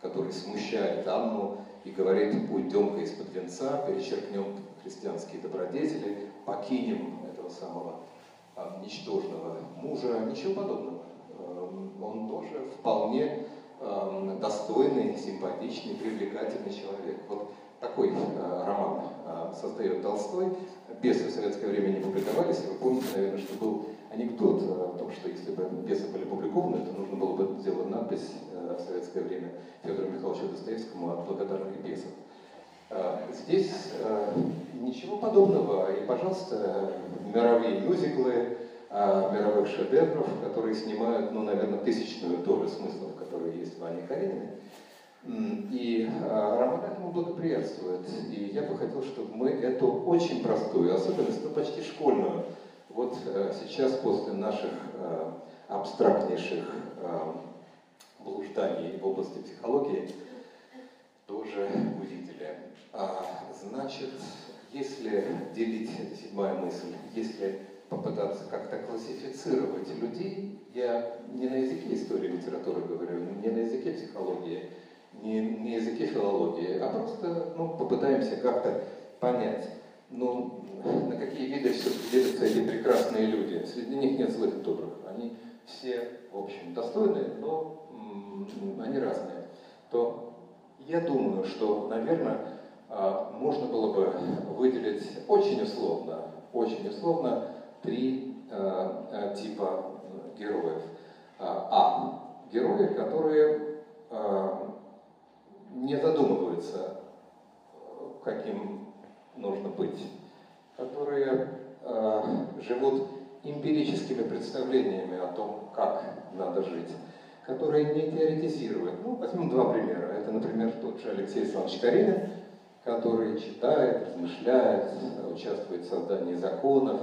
который смущает Анну и говорит, уйдем-ка из-под венца, перечеркнем христианские добродетели, покинем этого самого а, ничтожного мужа, ничего подобного. Эм, он тоже вполне эм, достойный, симпатичный, привлекательный человек. Вот такой э, роман создает Толстой. Бесы в советское время не публиковались. Вы помните, наверное, что был анекдот о том, что если бы бесы были опубликованы, то нужно было бы сделать надпись э, в советское время Федору Михайловичу Достоевскому от благодарных бесов. Здесь ничего подобного. И, пожалуйста, мировые мюзиклы, мировых шедевров, которые снимают, ну, наверное, тысячную долю смыслов, которые есть в Анне Карениной. И а, роман этому благоприятствует. И я бы хотел, чтобы мы эту очень простую особенность, ну почти школьную, вот э, сейчас после наших э, абстрактнейших э, блужданий в области психологии тоже увидели. А, значит, если делить, седьмая мысль, если попытаться как-то классифицировать людей, я не на языке истории литературы говорю, не на языке психологии, не, не языке филологии, а просто ну, попытаемся как-то понять, ну, на какие виды все-таки делятся эти прекрасные люди. Среди них нет злых и добрых. Они все, в общем, достойные, но они разные. То я думаю, что, наверное, а, можно было бы выделить очень условно, очень условно три а, а, типа героев. А. Герои, которые не задумываются, каким нужно быть, которые э, живут эмпирическими представлениями о том, как надо жить, которые не теоретизируют. Ну, возьмем два примера. Это, например, тот же Алексей Александрович Каренин, который читает, размышляет, участвует в создании законов,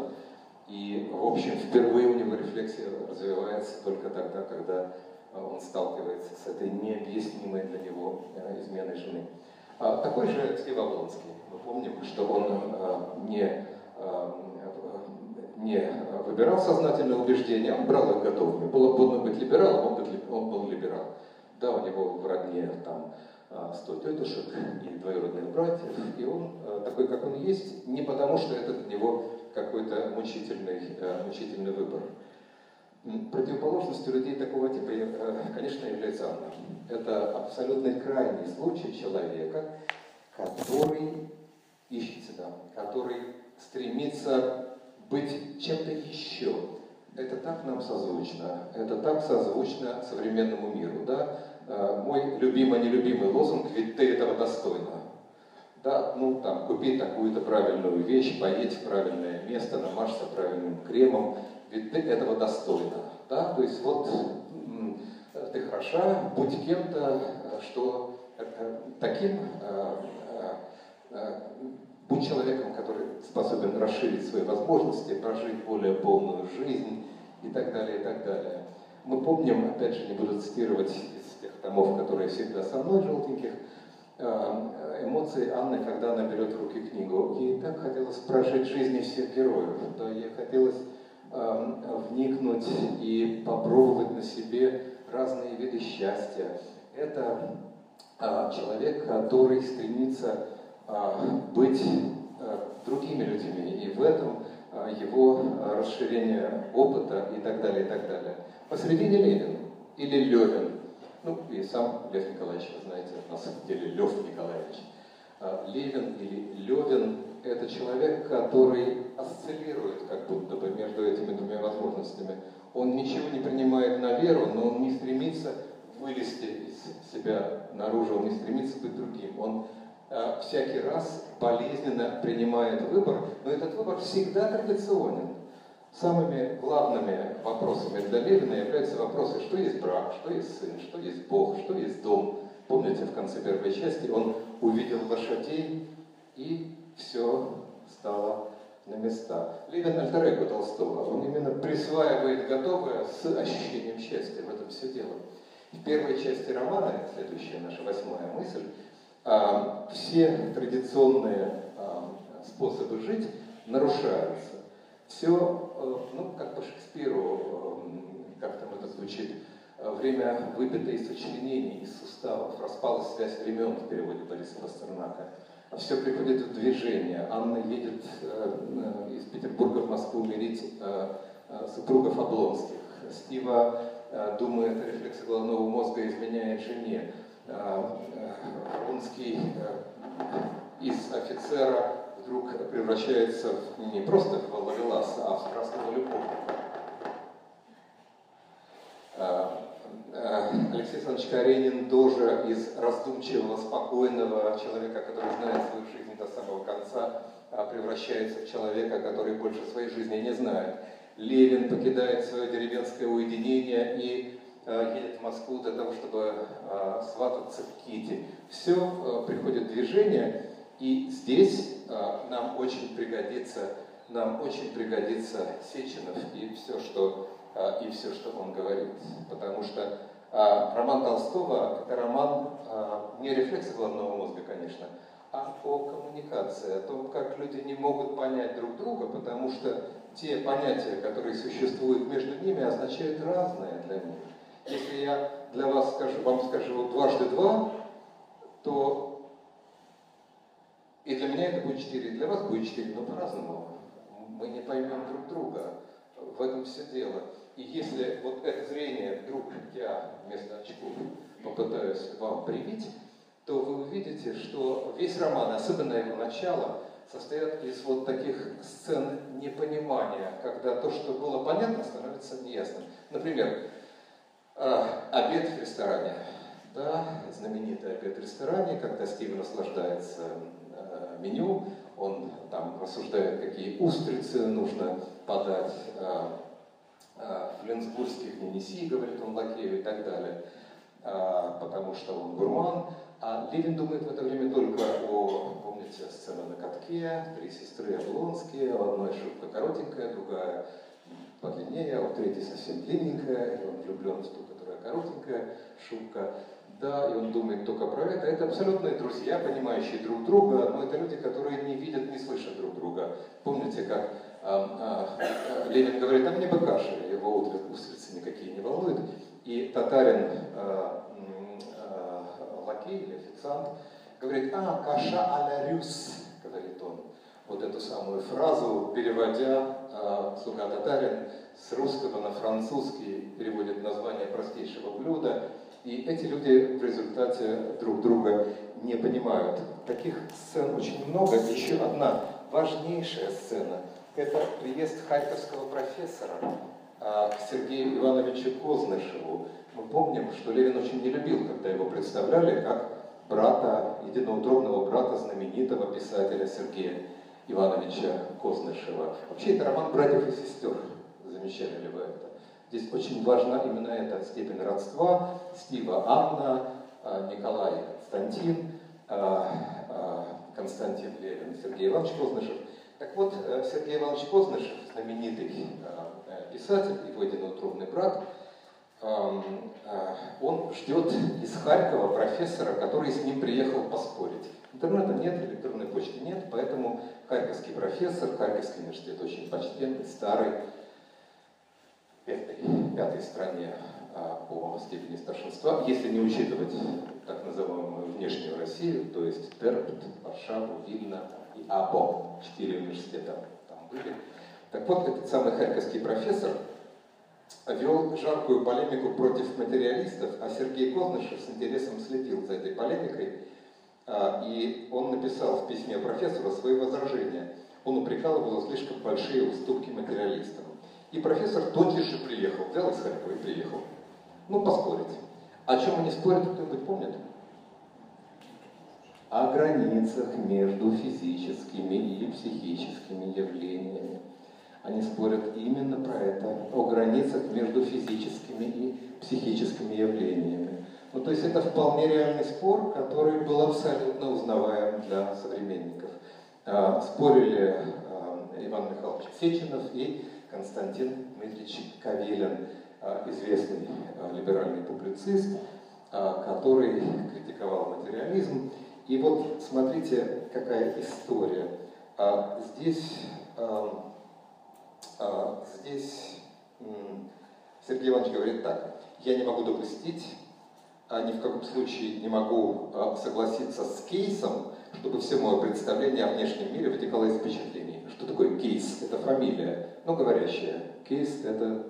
и, в общем, впервые у него рефлексия развивается только тогда, когда он сталкивается с этой необъяснимой для него э, изменой жены. А, такой же Стив Облонский. Мы помним, что он э, не, э, не выбирал сознательные убеждения, он брал их готовыми. Было бы быть либералом, он, он был либерал. Да, у него в родне там 100 тетушек и двоюродных братьев, и он такой, как он есть, не потому, что это для него какой-то мучительный, мучительный выбор. Противоположностью людей такого типа, э, конечно, является Анна. Это абсолютно крайний случай человека, который ищет себя, который стремится быть чем-то еще. Это так нам созвучно, это так созвучно современному миру. Да? Э, мой любимый-нелюбимый лозунг «Ведь ты этого достойна». Да, ну там, купи такую-то правильную вещь, поедь в правильное место, намажься правильным кремом, ведь ты этого достойна. Да? То есть вот ты хороша, будь кем-то, что э, таким, э, э, будь человеком, который способен расширить свои возможности, прожить более полную жизнь и так далее, и так далее. Мы помним, опять же, не буду цитировать из тех томов, которые всегда со мной, желтеньких, эмоции Анны, когда она берет в руки книгу. Ей так хотелось прожить жизни всех героев, да, ей хотелось вникнуть и попробовать на себе разные виды счастья. Это а, человек, который стремится а, быть а, другими людьми, и в этом его расширение опыта и так далее, и так далее. Посередине Ленин или Левин, ну и сам Лев Николаевич, вы знаете, на самом деле Лев Николаевич. Левин или Левин – это человек, который осциллирует как будто бы между этими двумя возможностями. Он ничего не принимает на веру, но он не стремится вылезти из себя наружу, он не стремится быть другим. Он э, всякий раз болезненно принимает выбор, но этот выбор всегда традиционен. Самыми главными вопросами для Левина являются вопросы, что есть брак, что есть сын, что есть Бог, что есть дом. Помните, в конце первой части он увидел лошадей, и все стало на места. Левин альтер Толстого, он именно присваивает готовое с ощущением счастья. В этом все дело. В первой части романа, следующая наша восьмая мысль, а, все традиционные а, способы жить нарушаются. Все, э, ну, как по Шекспиру, э, как там это звучит, э, время выбито из сочленений, из суставов, распалась связь времен в переводе Бориса Пастернака. А все приходит в движение. Анна едет из Петербурга в Москву умерить супругов Облонских. Стива думает о рефлексе головного мозга, изменяет жене. Рунский из офицера вдруг превращается не просто в ловеласа, а в страстного любовника. А, Алексей Александрович Каренин тоже из раздумчивого, спокойного человека, который знает свою жизнь до самого конца, а, превращается в человека, который больше своей жизни не знает. Левин покидает свое деревенское уединение и едет в Москву для того, чтобы свататься к Кити. Все приходит в движение, и здесь нам очень пригодится, нам очень пригодится Сеченов и все, что, и все, что он говорит. Потому что а, роман Толстого – это роман а, не рефлекса головного мозга, конечно, а о коммуникации, о том, как люди не могут понять друг друга, потому что те понятия, которые существуют между ними, означают разное для них. Если я для вас скажу, вам скажу дважды два, то и для меня это будет 4, и для вас будет 4, но по-разному. Мы не поймем друг друга. В этом все дело. И если вот это зрение вдруг я вместо очков попытаюсь вам привить, то вы увидите, что весь роман, особенно его начало, состоят из вот таких сцен непонимания, когда то, что было понятно, становится неясным. Например, а, обед в ресторане. Да, знаменитый обед в ресторане, когда Стив наслаждается Э, меню, он там рассуждает, какие устрицы нужно подать, э, э, фленсбургских не неси, говорит он лакею и так далее, потому что он гурман. А Левин думает в это время только о, помните, сцена на катке, три сестры Облонские, у одной шубка коротенькая, другая подлиннее, а у третьей совсем длинненькая, и он влюблен в ту, которая коротенькая шубка. Да, и он думает только про это. Это абсолютные друзья, понимающие друг друга, но это люди, которые не видят, не слышат друг друга. Помните, как а, а, Ленин говорит, а мне бы каша, его устрицы никакие не волнуют. И татарин, а, а, лакей или официант, говорит, а, каша а-ля рюс, говорит он. Вот эту самую фразу, переводя, а, слуга татарин с русского на французский переводит название простейшего блюда, и эти люди в результате друг друга не понимают. Таких сцен очень много. Еще одна важнейшая сцена – это приезд харьковского профессора а, к Сергею Ивановичу Кознышеву. Мы помним, что Левин очень не любил, когда его представляли как брата, единоутробного брата знаменитого писателя Сергея Ивановича Кознышева. Вообще это роман братьев и сестер. Замечали ли вы это? Здесь очень важна именно эта степень родства. Стива Анна, а, Николай Константин, а, Константин Левин, Сергей Иванович Кознышев. Так вот, э, Сергей Иванович Кознышев, знаменитый э, писатель, его единоутробный брат, он ждет из Харькова профессора, который с ним приехал поспорить. Интернета нет, электронной почты нет, поэтому харьковский профессор, Харьковский университет очень почтенный, старый, пятой, пятой стране по степени старшинства, если не учитывать внешнюю Россию, то есть Терпт, Варшаву, Вильна и АБО, четыре университета там были. Так вот, этот самый харьковский профессор вел жаркую полемику против материалистов, а Сергей Кознышев с интересом следил за этой полемикой, а, и он написал в письме профессору свои возражения. Он упрекал его за слишком большие уступки материалистам. И профессор тотчас же приехал, взял из Харькова и приехал. Ну, поспорить. О чем они спорят, кто-нибудь помнит? О границах между физическими и психическими явлениями. Они спорят именно про это, о границах между физическими и психическими явлениями. Ну, то есть это вполне реальный спор, который был абсолютно узнаваем для современников. А, спорили Иван Михайлович Сеченов и Константин Дмитриевич Кавелин, известный либеральный публицист, который критиковал материализм. И вот смотрите, какая история. Здесь, здесь Сергей Иванович говорит так. Я не могу допустить, а ни в каком случае не могу а, согласиться с кейсом, чтобы все мое представление о внешнем мире вытекало из впечатлений. Что такое кейс? Это фамилия, ну, говорящая. Кейс – это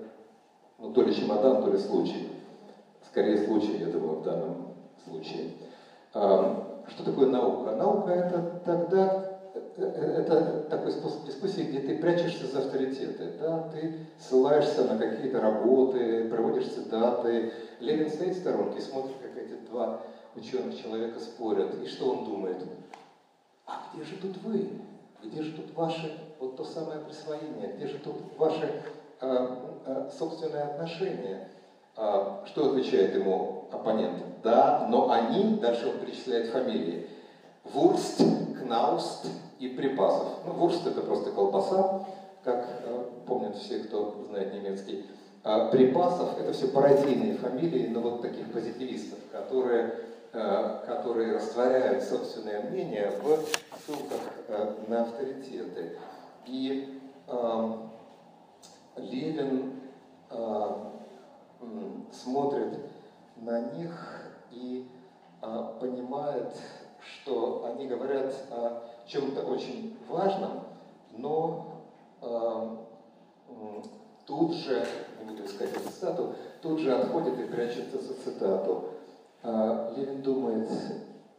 ну, то ли чемодан, то ли случай. Скорее случай, я думаю, в данном случае. А, что такое наука? Наука – это тогда это такой способ дискуссии, где ты прячешься за авторитеты, да? ты ссылаешься на какие-то работы, проводишь цитаты. Ленин стоит в сторонке, смотрит, как эти два ученых человека спорят, и что он думает? А где же тут вы? Где же тут ваше, вот то самое присвоение? Где же тут ваше э, э, собственное отношение? Э, что отвечает ему оппонент? Да, но они, дальше он перечисляет фамилии, Вурст, Кнауст и припасов. Ну, вурст это просто колбаса, как э, помнят все, кто знает немецкий. А припасов это все пародийные фамилии, но вот таких позитивистов, которые, э, которые растворяют собственное мнение в ссылках э, на авторитеты. И э, Левин э, смотрит на них и э, понимает, что они говорят о чем-то очень важном, но э, тут же, не буду искать эту цитату, тут же отходит и прячется за цитату. Э, Левин думает,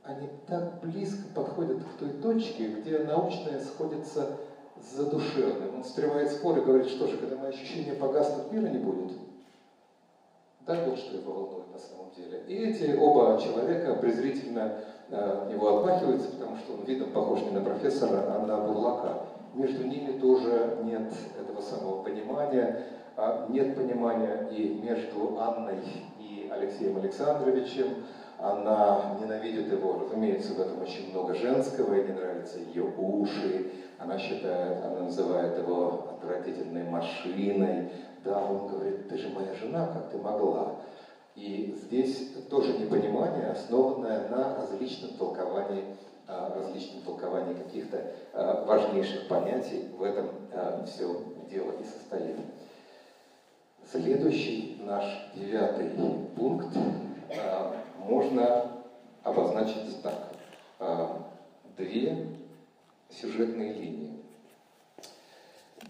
они так близко подходят к той точке, где научное сходится с задушевным. Он встревает спор и говорит, что же, когда мои ощущения погаснут, мира не будет. Так вот, что его волнует на самом деле. И эти оба человека презрительно э, его отмахиваются, потому что он видом похож не на профессора, а на бурлака. Между ними тоже нет этого самого понимания, а нет понимания и между Анной и Алексеем Александровичем. Она ненавидит его, разумеется, в этом очень много женского, ей не нравятся ее уши, она считает, она называет его отвратительной машиной, да, он говорит, ты же моя жена, как ты могла? И здесь тоже непонимание, основанное на различном толковании, а, различном толковании каких-то а, важнейших понятий. В этом а, все дело и состоит. Следующий наш девятый пункт можно обозначить так. Две сюжетные линии.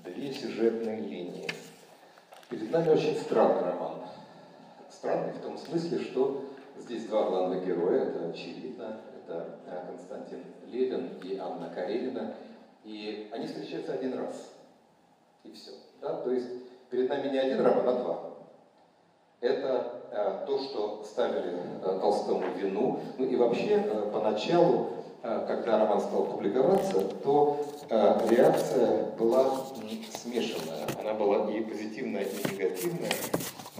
Две сюжетные линии. Перед нами очень странный роман. Странный в том смысле, что здесь два главных героя, это очевидно, это э, Константин Левин и Анна Карелина, и они встречаются один раз, и все. Да? То есть перед нами не один роман, а два. Это э, то, что ставили э, Толстому вину, ну и вообще э, поначалу Э, когда роман стал публиковаться, то реакция была смешанная. Она была и позитивная, и негативная.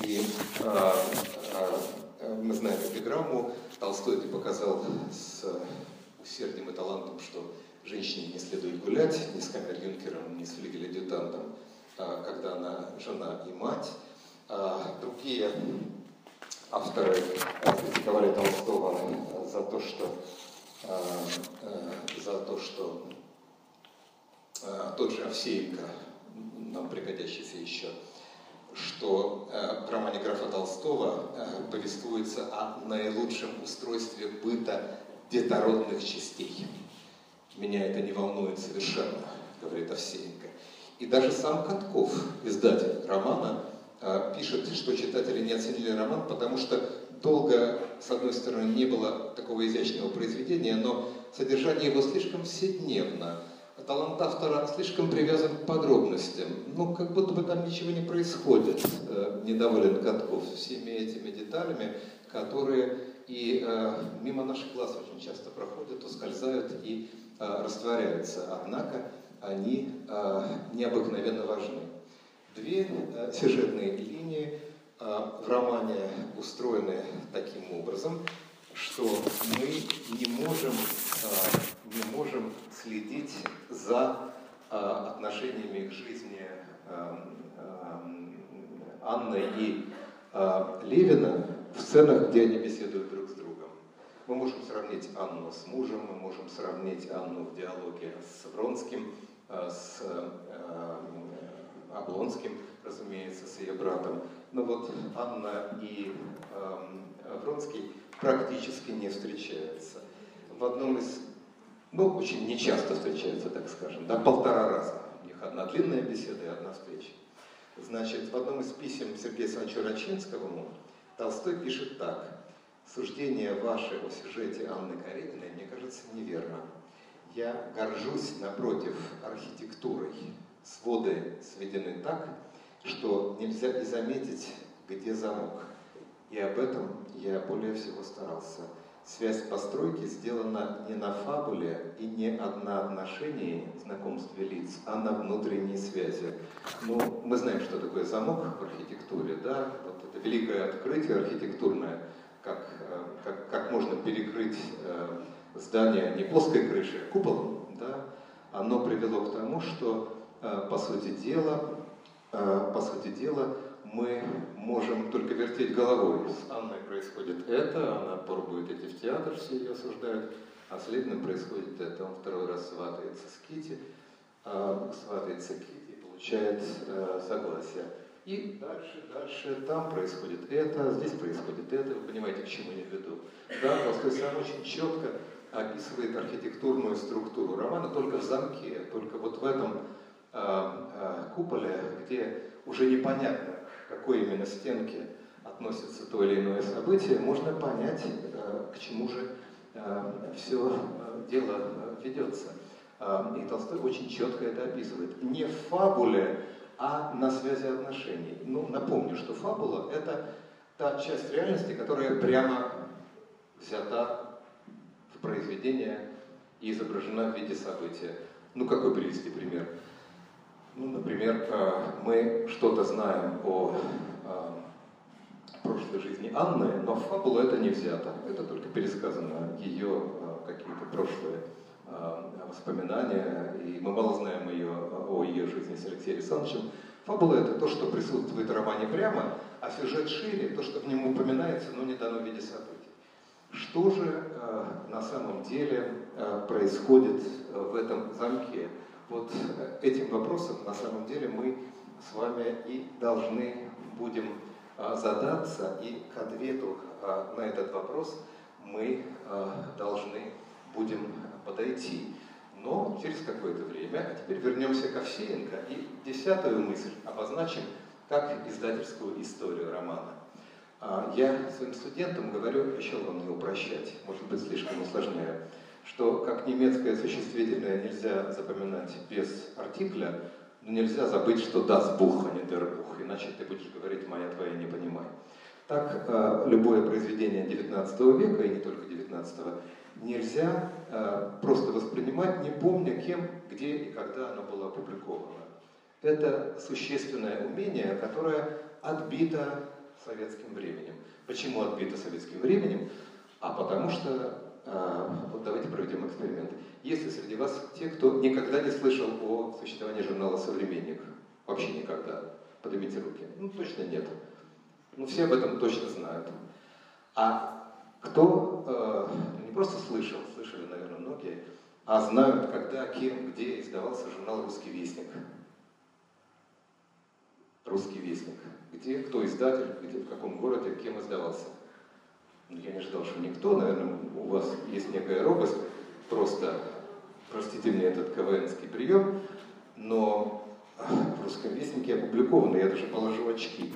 И э, мы знаем эпиграмму, Толстой это показал с усердием и талантом, что женщине не следует гулять ни с камер-юнкером, ни с флигель-адъютантом, когда она жена и мать. Другие авторы критиковали Толстого за то, что Э, э, за то, что э, тот же Овсеенко, нам пригодящийся еще, что в романе графа Толстого повествуется о наилучшем устройстве быта детородных частей. Меня это не волнует совершенно, говорит Овсеенко. И даже сам Катков, издатель романа, пишет, что читатели не оценили роман, потому что долго, с одной стороны, не было такого изящного произведения, но содержание его слишком вседневно. Талант автора слишком привязан к подробностям. Ну, как будто бы там ничего не происходит, э, недоволен Катков всеми этими деталями, которые и э, мимо наших глаз очень часто проходят, ускользают и э, растворяются. Однако они э, необыкновенно важны. Две э, сюжетные линии – а, в романе устроены таким образом, что мы не можем, а, не можем следить за а, отношениями к жизни Анны и Левина в сценах, где они беседуют друг с другом. Мы можем сравнить Анну с мужем, мы можем сравнить Анну в диалоге с Вронским, с Облонским, разумеется, с ее братом. Но вот Анна и Вронский практически не встречаются. В одном из, ну, очень нечасто встречаются, так скажем, да, полтора раза. У них одна длинная беседа и одна встреча. Значит, в одном из писем Сергея Александровича Рачинскому Толстой пишет так. Суждение ваше о сюжете Анны Карениной, мне кажется, неверно. Я горжусь, напротив, архитектурой. Своды сведены так, что нельзя и заметить, где замок. И об этом я более всего старался. Связь постройки сделана не на фабуле и не на отношении знакомстве лиц, а на внутренней связи. Ну, мы знаем, что такое замок в архитектуре, да? Вот это великое открытие архитектурное, как, э, как, как можно перекрыть э, здание не плоской крышей, а куполом, да? Оно привело к тому, что, э, по сути дела, по сути дела, мы можем только вертеть головой. С Анной происходит это, она пробует идти в театр, все ее осуждают, а с Левиным происходит это. Он второй раз сватается с Кити, э, сватается Кити и получает э, согласие. И дальше, дальше, там происходит это, здесь происходит это, вы понимаете, к чему я веду. Да, сам очень четко описывает архитектурную структуру романа только в замке, только вот в этом э, э, куполе, где уже непонятно, какой именно стенке относится то или иное событие, можно понять, э, к чему же э, все э, дело ведется. И Толстой очень четко это описывает. Не в фабуле, а на связи отношений. Ну, напомню, что фабула – это та часть реальности, которая прямо взята в произведение и изображена в виде события. Ну, какой привести пример? Ну, например, э, мы что-то знаем о э, прошлой жизни Анны, но в фабулу это не взято. Это только пересказано ее э, какие-то прошлые воспоминания, и мы мало знаем ее, о ее жизни с Алексеем Александровичем. Фабула – это то, что присутствует в романе прямо, а сюжет шире, то, что в нем упоминается, но не дано в виде событий. Что же э, на самом деле э, происходит в этом замке? Вот этим вопросом на самом деле мы с вами и должны будем а, задаться, и к ответу а, на этот вопрос мы а, должны будем подойти. Но через какое-то время, а теперь вернемся к Овсеенко и десятую мысль обозначим как издательскую историю романа. Я своим студентам говорю, еще вам не упрощать, может быть слишком усложняю что как немецкое существительное нельзя запоминать без артикля, но нельзя забыть, что das Buch, а не der Buch, иначе ты будешь говорить «моя твоя не понимай». Так, э, любое произведение XIX века, и не только XIX, нельзя э, просто воспринимать, не помня кем, где и когда оно было опубликовано. Это существенное умение, которое отбито советским временем. Почему отбито советским временем? А потому что вот давайте проведем эксперимент. Если среди вас те, кто никогда не слышал о существовании журнала «Современник», вообще никогда, поднимите руки. Ну, точно нет. Ну, все об этом точно знают. А кто э, не просто слышал, слышали, наверное, многие, а знают, когда, кем, где издавался журнал «Русский вестник». «Русский вестник». Где, кто издатель, где, в каком городе, кем издавался. Ну, я не ожидал, что никто, наверное, у вас есть некая робость, просто, простите мне этот КВНский прием, но в русском вестнике опубликовано, я даже положу очки.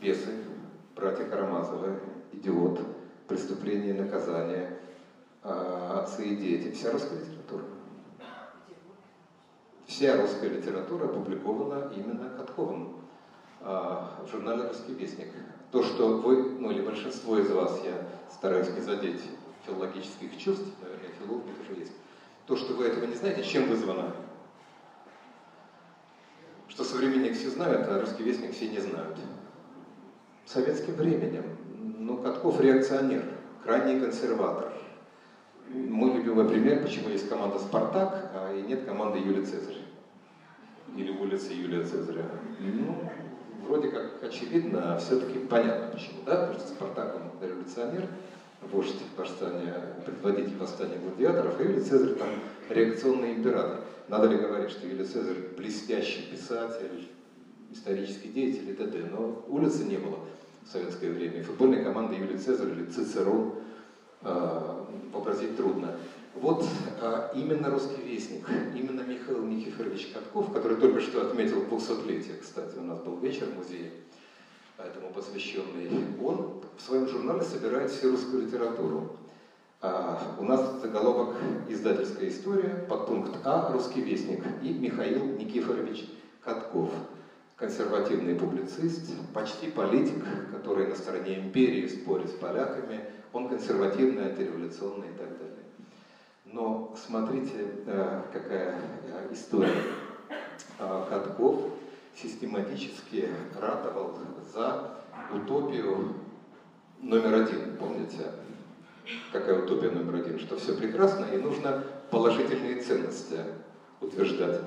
Бесы, братья Карамазовы, идиот, преступление и наказание, а, отцы и дети, вся русская литература. Вся русская литература опубликована именно Катковым а, в журнале «Русский вестник» то, что вы, ну или большинство из вас, я стараюсь не задеть филологических чувств, наверное, филологи тоже есть, то, что вы этого не знаете, чем вызвано? Что современник все знают, а русский вестник все не знают. Советским временем. Ну, Катков реакционер, крайний консерватор. Мой любимый пример, почему есть команда «Спартак», а и нет команды Юлий Цезарь. или улица Юлия Цезаря? Ну, вроде как очевидно, а все-таки понятно почему, да? Потому что Спартак, он революционер, вождь восстания, предводитель восстания гладиаторов, и Юлий Цезарь там реакционный император. Надо ли говорить, что Юлий Цезарь блестящий писатель, исторический деятель и т.д. Но улицы не было в советское время. И футбольная команда Юлий Цезарь или Цицерон э, вообразить трудно. Вот а, именно «Русский вестник», именно Михаил Никифорович Катков, который только что отметил 200-летие, кстати, у нас был вечер в музее, этому посвященный, он в своем журнале собирает всю русскую литературу. А, у нас заголовок «Издательская история», подпункт А «Русский вестник» и Михаил Никифорович Катков, консервативный публицист, почти политик, который на стороне империи спорит с поляками, он консервативный, антиреволюционный и так далее. Но смотрите, э, какая э, история. Э, Катков систематически ратовал за утопию номер один, помните? Какая утопия номер один? Что все прекрасно и нужно положительные ценности утверждать.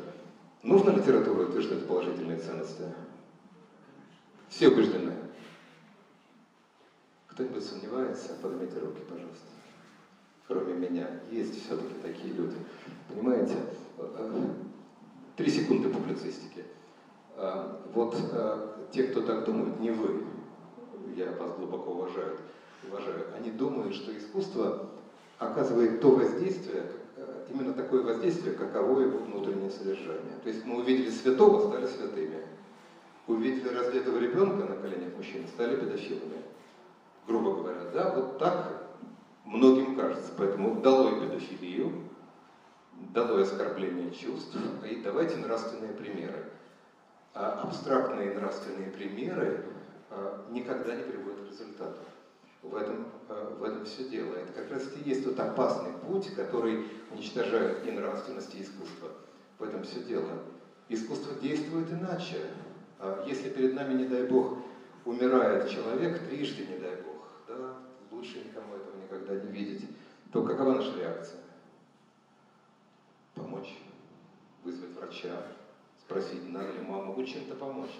Нужно литературу утверждать положительные ценности? Все убеждены? Кто-нибудь сомневается? Поднимите руки, пожалуйста кроме меня. Есть все-таки такие люди. Понимаете? Три секунды публицистики. Вот те, кто так думают, не вы, я вас глубоко уважаю, уважаю, они думают, что искусство оказывает то воздействие, именно такое воздействие, каково его внутреннее содержание. То есть мы увидели святого, стали святыми. Увидели раздетого ребенка на коленях мужчин, стали педофилами. Грубо говоря, да, вот так многим кажется. Поэтому долой педофилию, долой оскорбление чувств, и давайте нравственные примеры. А абстрактные нравственные примеры а, никогда не приводят к результату. В этом, а, в этом все дело. Это как раз и есть тот опасный путь, который уничтожает и нравственность, и искусство. В этом все дело. Искусство действует иначе. А если перед нами, не дай Бог, умирает человек, трижды, не дай Бог, да, лучше никому этого никогда не видеть, то какова наша реакция? Помочь, вызвать врача, спросить, надо ли маму могу чем-то помочь.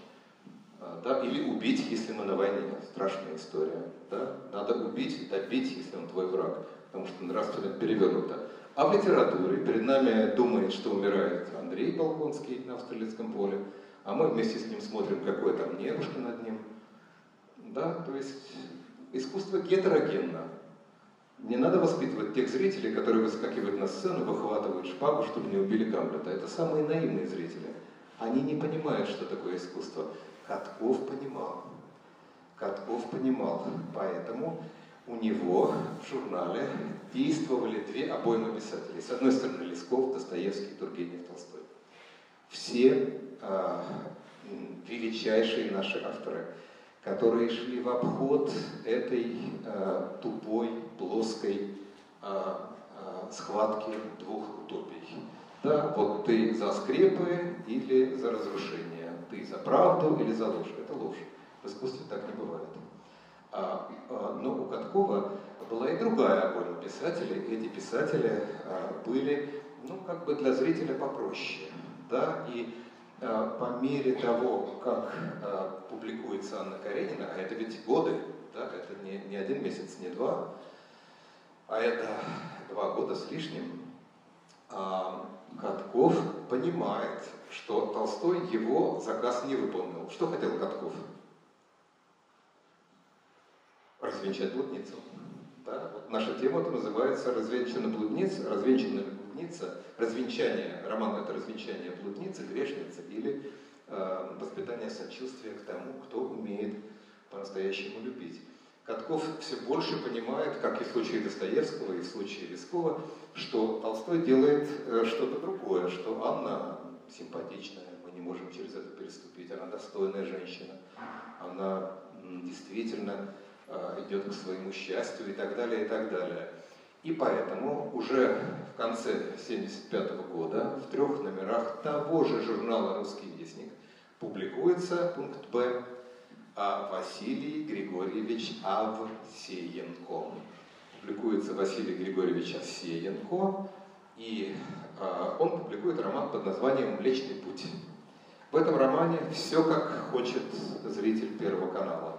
А, да, или убить, если мы на войне. Страшная история. Да? Надо убить, добить, если он твой враг. Потому что нравственно перевернуто. А в литературе перед нами думает, что умирает Андрей Болконский на австралийском поле, а мы вместе с ним смотрим, какое там небушка над ним. Да, то есть искусство гетерогенно. Не надо воспитывать тех зрителей, которые выскакивают на сцену, выхватывают шпагу, чтобы не убили Гамлета. Это самые наивные зрители. Они не понимают, что такое искусство. Катков понимал. Катков понимал. Поэтому у него в журнале действовали две обоймы писателей. С одной стороны Лесков, Достоевский, Тургенев, Толстой. Все э, величайшие наши авторы – которые шли в обход этой э, тупой, плоской э, э, схватки двух утопий. Да, вот ты за скрепы или за разрушение, ты за правду или за ложь. Это ложь. В искусстве так не бывает. А, а, но у Каткова была и другая обойма писателей. Эти писатели а, были, ну, как бы для зрителя попроще. Да? И Э, по мере того, как э, публикуется Анна Каренина, а это ведь годы, да, это не, не один месяц, не два, а это два года с лишним, а, Катков понимает, что Толстой его заказ не выполнил. Что хотел Катков? Развенчать блудницу. Да? Вот наша тема называется «Развенчана блудница», «Развенчанная блудница», развенчание, роман это развенчание блудницы, грешницы или э, воспитание сочувствия к тому, кто умеет по-настоящему любить. Катков все больше понимает, как и в случае Достоевского, и в случае Лескова, что Толстой делает э, что-то другое, что Анна симпатичная, мы не можем через это переступить, она достойная женщина, она действительно э, идет к своему счастью и так далее, и так далее. И поэтому уже в конце 1975 года в трех номерах того же журнала «Русский вестник» публикуется пункт «Б» а Василий Григорьевич Авсеенко. Публикуется Василий Григорьевич Авсеенко, и э, он публикует роман под названием «Млечный путь». В этом романе все как хочет зритель Первого канала.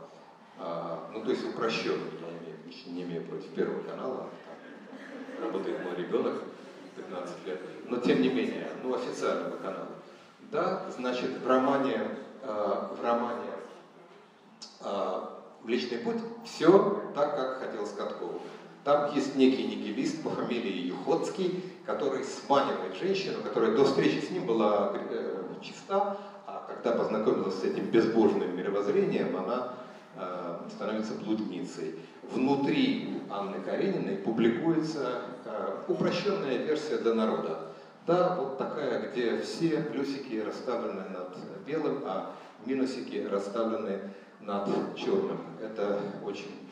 А, ну, то есть упрощенно, я имею, не имею против Первого канала. Работает мой ребенок, 15 лет. Но тем не менее, ну, официального канала. Да, значит, в романе, э, в романе э, личный путь все так, как хотел Скоткову. Там есть некий нигилист по фамилии Юходский, который сманивает женщину, которая до встречи с ним была э, чиста, а когда познакомилась с этим безбожным мировоззрением, она э, становится блудницей. Внутри Анны Карениной публикуется э, упрощенная версия для народа. Да, вот такая, где все плюсики расставлены над белым, а минусики расставлены над черным. Это очень,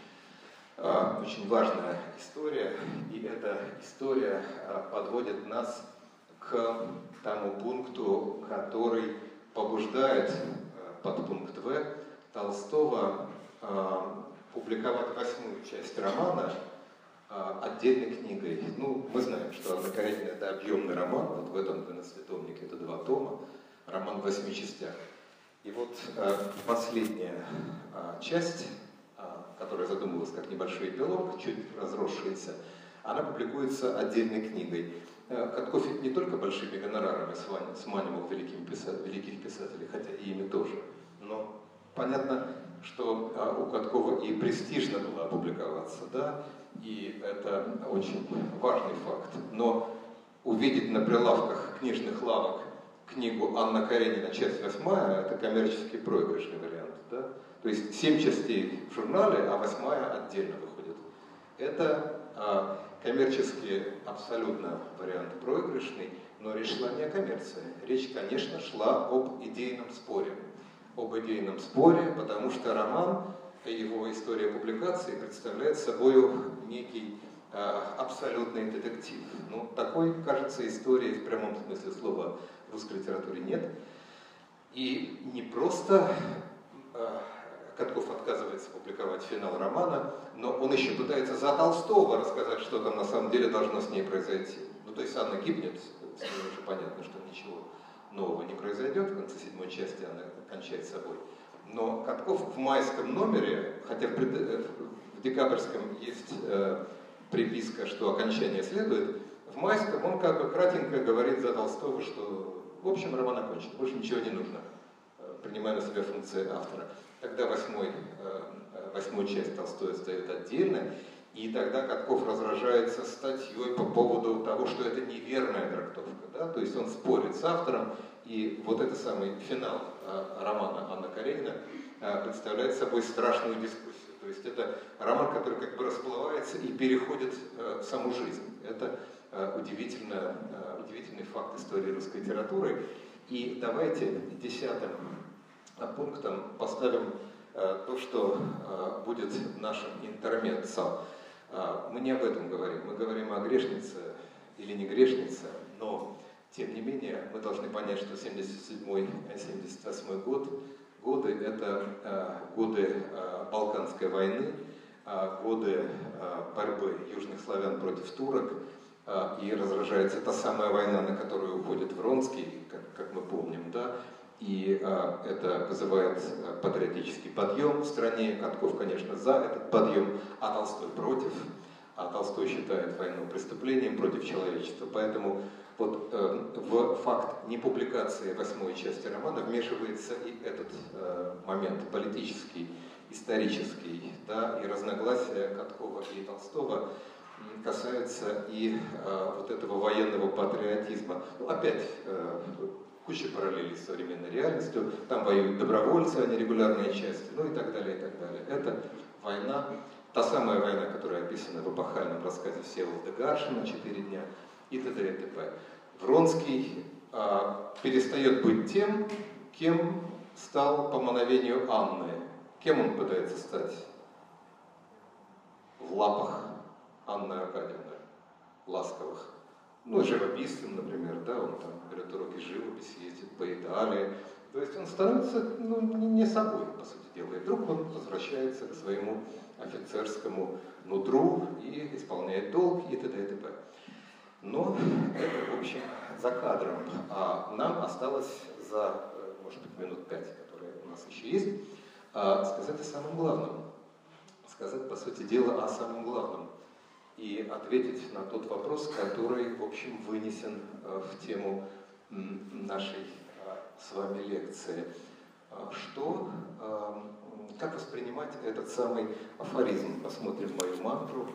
а, очень важная история, и эта история а, подводит нас к тому пункту, который побуждает под пункт В Толстого публиковать восьмую часть романа отдельной книгой. Ну, мы знаем, что «Анна Каренина» — это объемный роман, вот в этом 12-томнике это два тома, роман в восьми частях. И вот э, последняя э, часть, которая задумывалась как небольшой эпилог, чуть разросшаяся, она публикуется отдельной книгой. Катков не только большими гонорарами сманивал великих писателей, хотя и ими тоже, но понятно, что э, у Каткова и престижно было опубликоваться, да, и это очень важный факт. Но увидеть на прилавках книжных лавок книгу Анна Каренина, часть восьмая, это коммерчески проигрышный вариант. Да? То есть семь частей в журнале, а восьмая отдельно выходит. Это а, коммерчески абсолютно вариант проигрышный, но речь шла не о коммерции. Речь, конечно, шла об идейном споре. Об идейном споре, потому что роман, его история публикации представляет собой некий а, абсолютный детектив. Ну, такой, кажется, истории в прямом смысле слова в русской литературе нет. И не просто э, Катков отказывается публиковать финал романа, но он еще пытается за Толстого рассказать, что там на самом деле должно с ней произойти. Ну, то есть Анна гибнет, с ней уже понятно, что ничего нового не произойдет, в конце седьмой части она кончает собой. Но Катков в майском номере, хотя в, пред... Э, в декабрьском есть э, приписка, что окончание следует, в майском он как бы кратенько говорит за Толстого, что в общем, роман окончен, больше ничего не нужно, э, принимая на себя функции автора. Тогда восьмой, э, э, восьмую часть Толстой стоит отдельно, и тогда Катков разражается статьей по поводу того, что это неверная трактовка. Да? То есть он спорит с автором, и вот этот самый финал романа Анна Каренина представляет собой страшную дискуссию. То есть это роман, который как бы расплывается и переходит в саму жизнь. Это удивительно, удивительный факт истории русской литературы. И давайте десятым пунктом поставим то, что будет нашим интермеццо. Э, мы не об этом говорим, мы говорим о грешнице или не грешнице, но тем не менее мы должны понять, что 77-78 год, годы – это годы Балканской войны, годы борьбы южных славян против турок, а, и разражается та самая война, на которую уходит Вронский, как, как мы помним, да, и а, это вызывает а, патриотический подъем в стране. Катков, конечно, за этот подъем, а Толстой против. А Толстой считает войну преступлением против человечества. Поэтому вот э, в факт непубликации восьмой части романа вмешивается и этот э, момент политический, исторический, да, и разногласия Каткова и Толстого касается и э, вот этого военного патриотизма. Ну, опять э, куча параллелей с современной реальностью. Там воюют добровольцы, а не регулярные части, ну и так далее, и так далее. Это война, та самая война, которая описана в эпохальном рассказе Всеволода Гаршина «Четыре дня» и т.д. и т.п. Вронский э, перестает быть тем, кем стал по мановению Анны. Кем он пытается стать? В лапах Анны Аркадьевны Ласковых. Ну, живописцем, например, да, он там берет уроки живописи, ездит по Италии. То есть он становится ну, не собой, по сути дела. И вдруг он возвращается к своему офицерскому нутру и исполняет долг и т.д. и т.п. Но это, в общем, за кадром. А нам осталось за, может быть, минут пять, которые у нас еще есть, а сказать о самом главном. Сказать, по сути дела, о самом главном. И ответить на тот вопрос, который, в общем, вынесен э, в тему нашей э, с вами лекции. А что, как воспринимать этот самый афоризм? Посмотрим мою мантру.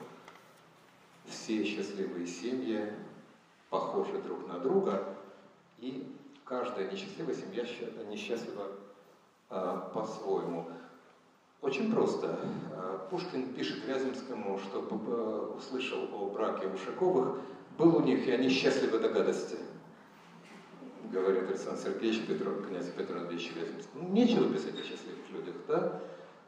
Все счастливые семьи похожи друг на друга, и каждая несчастливая семья несчастлива по-своему. Очень просто. А, Пушкин пишет Вяземскому, что услышал о браке Ушаковых, был у них, и они счастливы до гадости. Говорит Александр Сергеевич Петров, князь Петр Андреевич Вяземский. Ну, нечего писать о счастливых людях, да?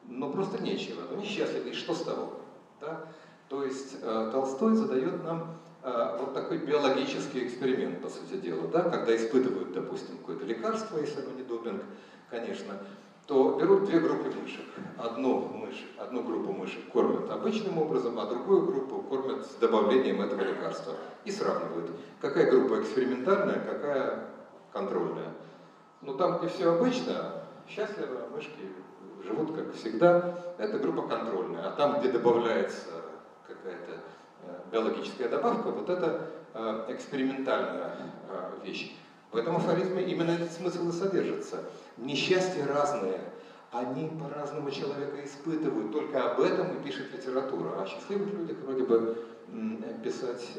Но просто нечего. Ну, несчастливы, и что с того? Да? То есть э, Толстой задает нам э, вот такой биологический эксперимент, по сути дела, да, когда испытывают, допустим, какое-то лекарство, если оно не допинг, конечно, то берут две группы мышек. Одну, мышь, одну группу мышек кормят обычным образом, а другую группу кормят с добавлением этого лекарства. И сравнивают, какая группа экспериментальная, какая контрольная. Ну там, где все обычно, счастливо, мышки живут как всегда, это группа контрольная. А там, где добавляется какая-то э, биологическая добавка, вот это э, экспериментальная э, вещь. В этом афоризме именно этот смысл и содержится. Несчастья разные, они по-разному человека испытывают, только об этом и пишет литература. А счастливых людях вроде бы писать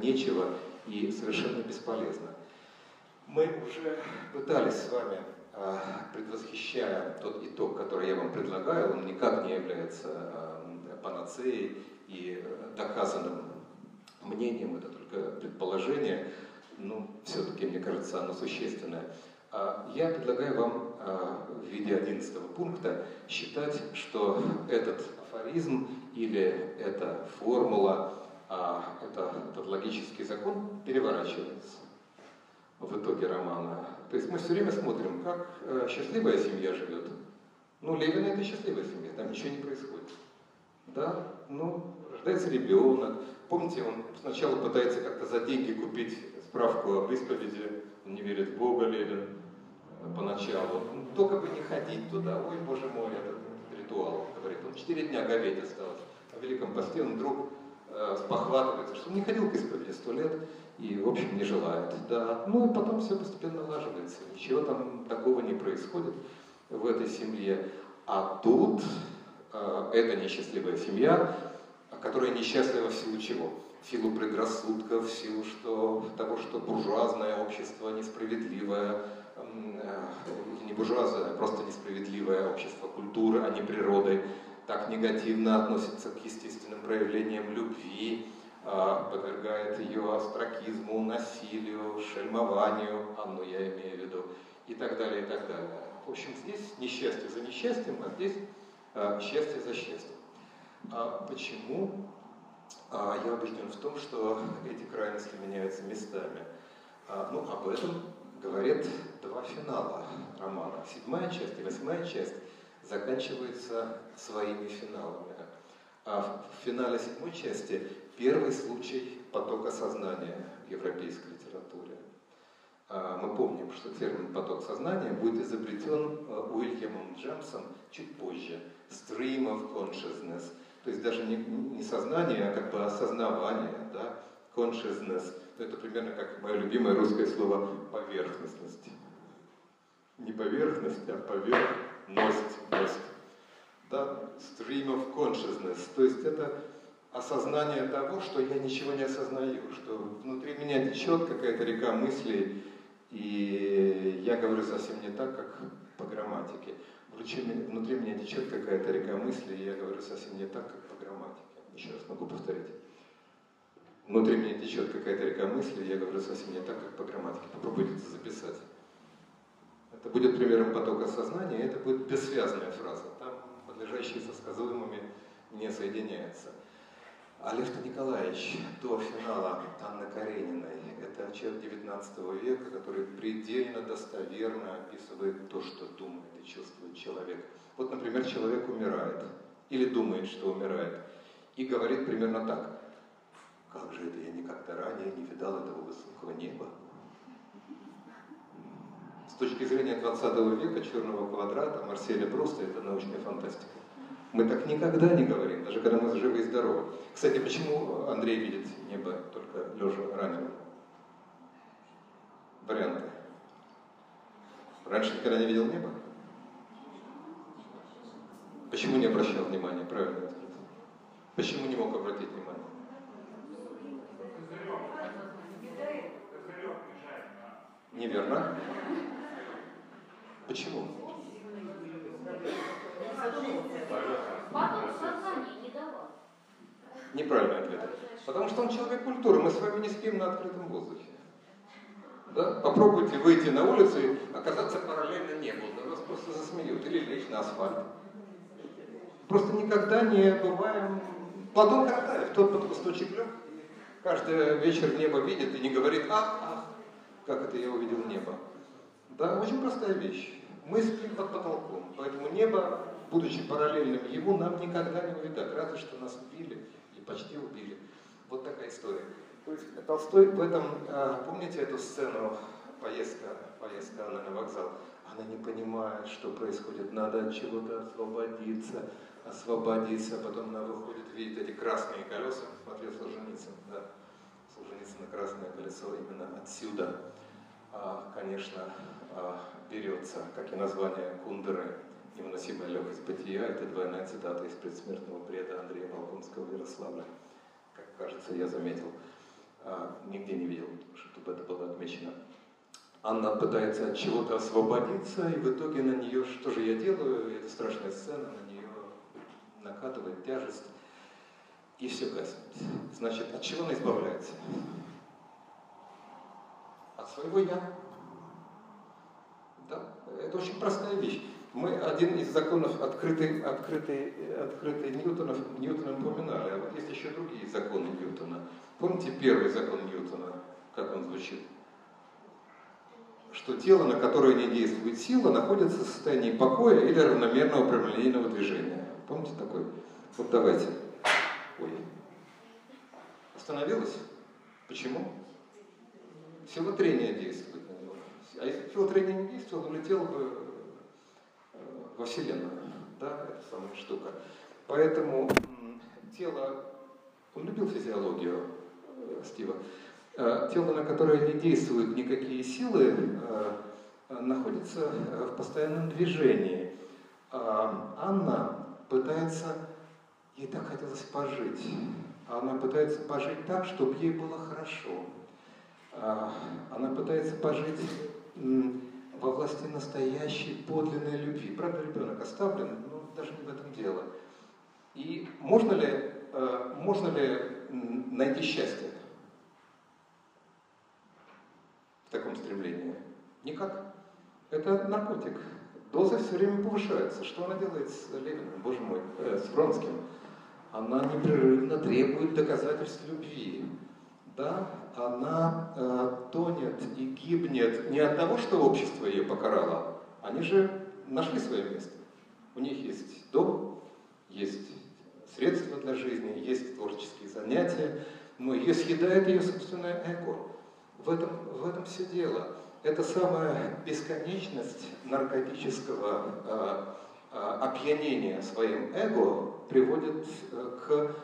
нечего и совершенно бесполезно. Мы уже пытались с вами, предвосхищая тот итог, который я вам предлагаю, он никак не является панацеей и доказанным мнением, это только предположение, но все-таки, мне кажется, оно существенное. А я предлагаю вам а, в виде 11 пункта считать, что этот афоризм или эта формула, а, это, этот логический закон переворачивается в итоге романа. То есть мы все время смотрим, как э, счастливая семья живет. Ну, Левина это счастливая семья, там ничего не происходит. Да, ну, рождается ребенок. Помните, он сначала пытается как-то за деньги купить справку об исповеди, он не верит в Бога, Левин, э, поначалу. Ну, только бы не ходить туда, ой, боже мой, этот ритуал, говорит. Он четыре дня говеть осталось. В Великом посте он вдруг э, спохватывается, что он не ходил к исповеди сто лет и, в общем, не желает. Да. Ну и потом все постепенно налаживается. Ничего там такого не происходит в этой семье. А тут э, эта несчастливая семья которая несчастлива в силу чего? В силу предрассудков, в силу что, того, что буржуазное общество несправедливое, э, не буржуазное, а просто несправедливое общество культуры, а не природы, так негативно относится к естественным проявлениям любви, а, подвергает ее астракизму, насилию, шельмованию, Анну я имею в виду, и так далее, и так далее. В общем, здесь несчастье за несчастьем, а здесь а, счастье за счастьем. А почему? А, я убежден в том, что эти крайности меняются местами. А, ну, об этом говорят два финала романа. Седьмая часть и восьмая часть заканчиваются своими финалами. А в финале седьмой части первый случай потока сознания в европейской литературе. А, мы помним, что термин «поток сознания» будет изобретен а, Уильямом Джемсом чуть позже. «Stream of consciousness» То есть даже не, не сознание, а как бы осознавание, да, consciousness. Это примерно как мое любимое русское слово поверхностность. Не поверхность, а поверхность. Да, stream of consciousness. То есть это осознание того, что я ничего не осознаю, что внутри меня течет какая-то река мыслей, и я говорю совсем не так, как по грамматике внутри меня течет какая-то река мысли, и я говорю совсем не так, как по грамматике. Еще раз могу повторить. Внутри меня течет какая-то река мысли, я говорю совсем не так, как по грамматике. Попробуйте это записать. Это будет примером потока сознания, это будет бессвязная фраза. Там подлежащие со сказуемыми не соединяются. А Николаевич до финала Анны Карениной – это человек 19 века, который предельно достоверно описывает то, что думает и чувствует человек. Вот, например, человек умирает или думает, что умирает, и говорит примерно так. Как же это я никогда ранее не видал этого высокого неба? точки зрения 20 века черного квадрата Марселя Пруста это научная фантастика. Мы так никогда не говорим, даже когда мы живы и здоровы. Кстати, почему Андрей видит небо только лежа раненым? Варианты. Раньше никогда не видел небо? Почему не обращал внимания? Правильно ответ. Почему не мог обратить внимание? Неверно. Почему? Потом сознание не давал. Неправильный ответ. Потому что он человек культуры. Мы с вами не спим на открытом воздухе. Да? Попробуйте выйти на улицу и оказаться параллельно небу. Да вас просто засмеют. Или лечь на асфальт. Просто никогда не бываем... Платон Каратаев, тот под кусточек лег, каждый вечер небо видит и не говорит, ах, ах, как это я увидел небо. Да, очень простая вещь. Мы спим под потолком, поэтому небо, будучи параллельным ему, нам никогда не увидать, разве что нас убили или почти убили. Вот такая история. То есть Толстой в этом, а, помните эту сцену, поездка, поездка на вокзал, она не понимает, что происходит, надо от чего-то освободиться, освободиться, а потом она выходит, видит эти красные колеса, смотрел Солженицын, да, Солженицын красное колесо именно отсюда, а, конечно, а, берется, как и название Кундеры, невыносимая легкость бытия, это двойная цитата из предсмертного бреда Андрея Волконского в Ярославле, как кажется, я заметил, а, нигде не видел, чтобы это было отмечено. Анна пытается от чего-то освободиться, и в итоге на нее, что же я делаю, это страшная сцена, на нее накатывает тяжесть, и все гаснет. Значит, от чего она избавляется? От своего «я». Да, это очень простая вещь. Мы один из законов открытый, открытый, открытый Ньютона, Ньютона упоминали, а вот есть еще другие законы Ньютона. Помните первый закон Ньютона, как он звучит? Что тело, на которое не действует сила, находится в состоянии покоя или равномерного прямолинейного движения. Помните такой? Вот давайте. Ой. Остановилось? Почему? Сила трения действует на него. А если сила трения не действовала, улетел бы во Вселенную. Да, это самая штука. Поэтому тело, он любил физиологию э, Стива, э, тело, на которое не действуют никакие силы, находится в постоянном движении. А Анна пытается, ей так хотелось пожить, она пытается пожить так, чтобы ей было хорошо. А, она пытается пожить во власти настоящей подлинной любви. Правда, ребенок оставлен, но даже не в этом дело. И можно ли, э, можно ли найти счастье в таком стремлении? Никак. Это наркотик. Доза все время повышается. Что она делает с Левиным, боже мой, э, с Вронским? Она непрерывно требует доказательств любви. Да? Она э, тонет и гибнет не от того, что общество ее покарало. Они же нашли свое место. У них есть дом, есть средства для жизни, есть творческие занятия, но ее съедает ее собственное эго. В этом, в этом все дело это самая бесконечность наркотического э, э, опьянения своим эго приводит э, к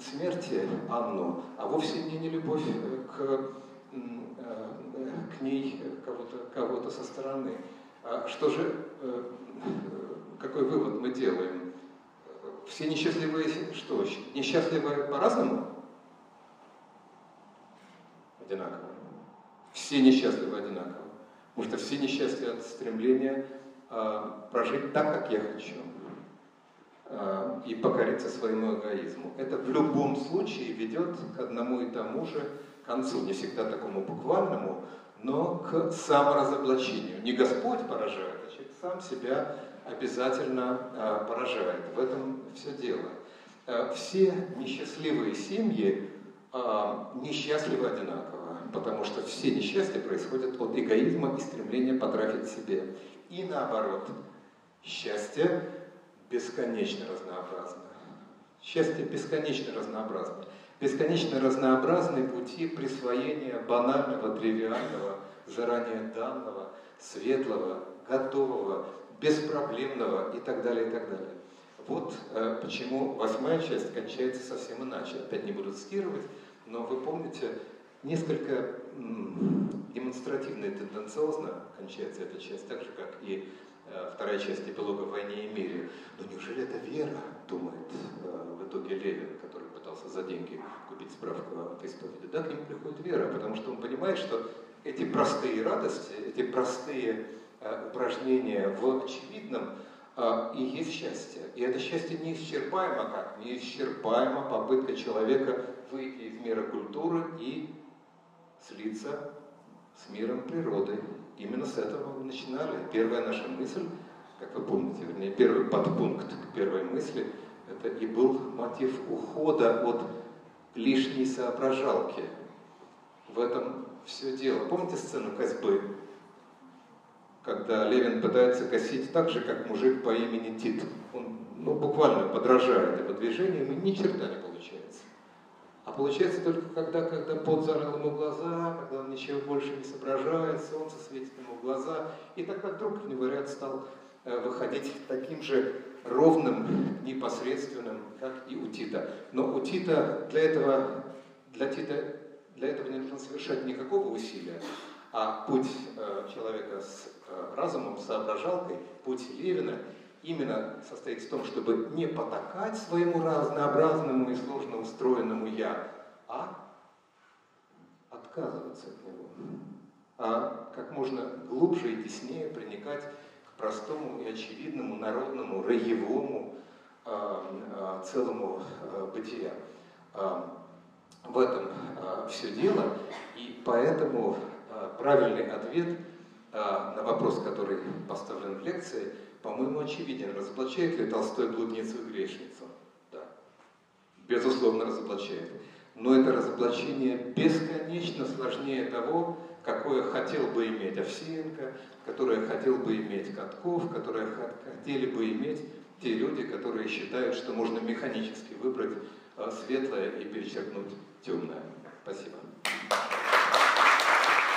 смерти Анну, а вовсе не, не любовь э, к, э, к ней кого-то кого, -то, со стороны. А что же, э, какой вывод мы делаем? Все несчастливые, что, несчастливые по-разному? Одинаково. Все несчастливы одинаково. Потому что все несчастья от стремления а, прожить так, как я хочу. А, и покориться своему эгоизму. Это в любом случае ведет к одному и тому же концу, не всегда такому буквальному, но к саморазоблачению. Не Господь поражает, а человек сам себя обязательно а, поражает. В этом все дело. Все несчастливые семьи несчастливы одинаково потому что все несчастья происходят от эгоизма и стремления потрафить себе. И наоборот, счастье бесконечно разнообразно. Счастье бесконечно разнообразно. Бесконечно разнообразны пути присвоения банального, тривиального, заранее данного, светлого, готового, беспроблемного и так далее, и так далее. Вот э, почему восьмая часть кончается совсем иначе. Опять не буду цитировать, но вы помните, несколько демонстративно и тенденциозно кончается эта часть, так же, как и вторая часть эпилога «В войне и мире». Но неужели это вера, думает э, в итоге Левин, который пытался за деньги купить справку от исповеди. Да, к нему приходит вера, потому что он понимает, что эти простые радости, эти простые э, упражнения в очевидном и есть счастье. И это счастье неисчерпаемо как? Неисчерпаема попытка человека выйти из мира культуры и слиться с миром природы. Именно с этого мы начинали. Первая наша мысль, как вы помните, вернее, первый подпункт к первой мысли, это и был мотив ухода от лишней соображалки. В этом все дело. Помните сцену косьбы? Когда Левин пытается косить так же, как мужик по имени Тит. Он ну, буквально подражает его движениям, и ни черта не. А получается только когда, когда пот зарыл ему глаза, когда он ничего больше не соображает, солнце светит ему в глаза, и тогда вдруг у него ряд стал э, выходить таким же ровным, непосредственным, как и у Тита. Но у Тита для этого, для Тита, для этого не нужно совершать никакого усилия, а путь э, человека с э, разумом, соображалкой, путь Левина именно состоит в том, чтобы не потакать своему разнообразному и сложно устроенному «я», а отказываться от него, а как можно глубже и теснее проникать к простому и очевидному народному, роевому э, э, целому э, бытия. Э, в этом э, все дело, и поэтому э, правильный ответ э, на вопрос, который поставлен в лекции – по-моему, очевиден. Разоблачает ли Толстой блудницу и грешницу? Да. Безусловно, разоблачает. Но это разоблачение бесконечно сложнее того, какое хотел бы иметь Овсеенко, которое хотел бы иметь Катков, которое хотели бы иметь те люди, которые считают, что можно механически выбрать э, светлое и перечеркнуть темное. Спасибо.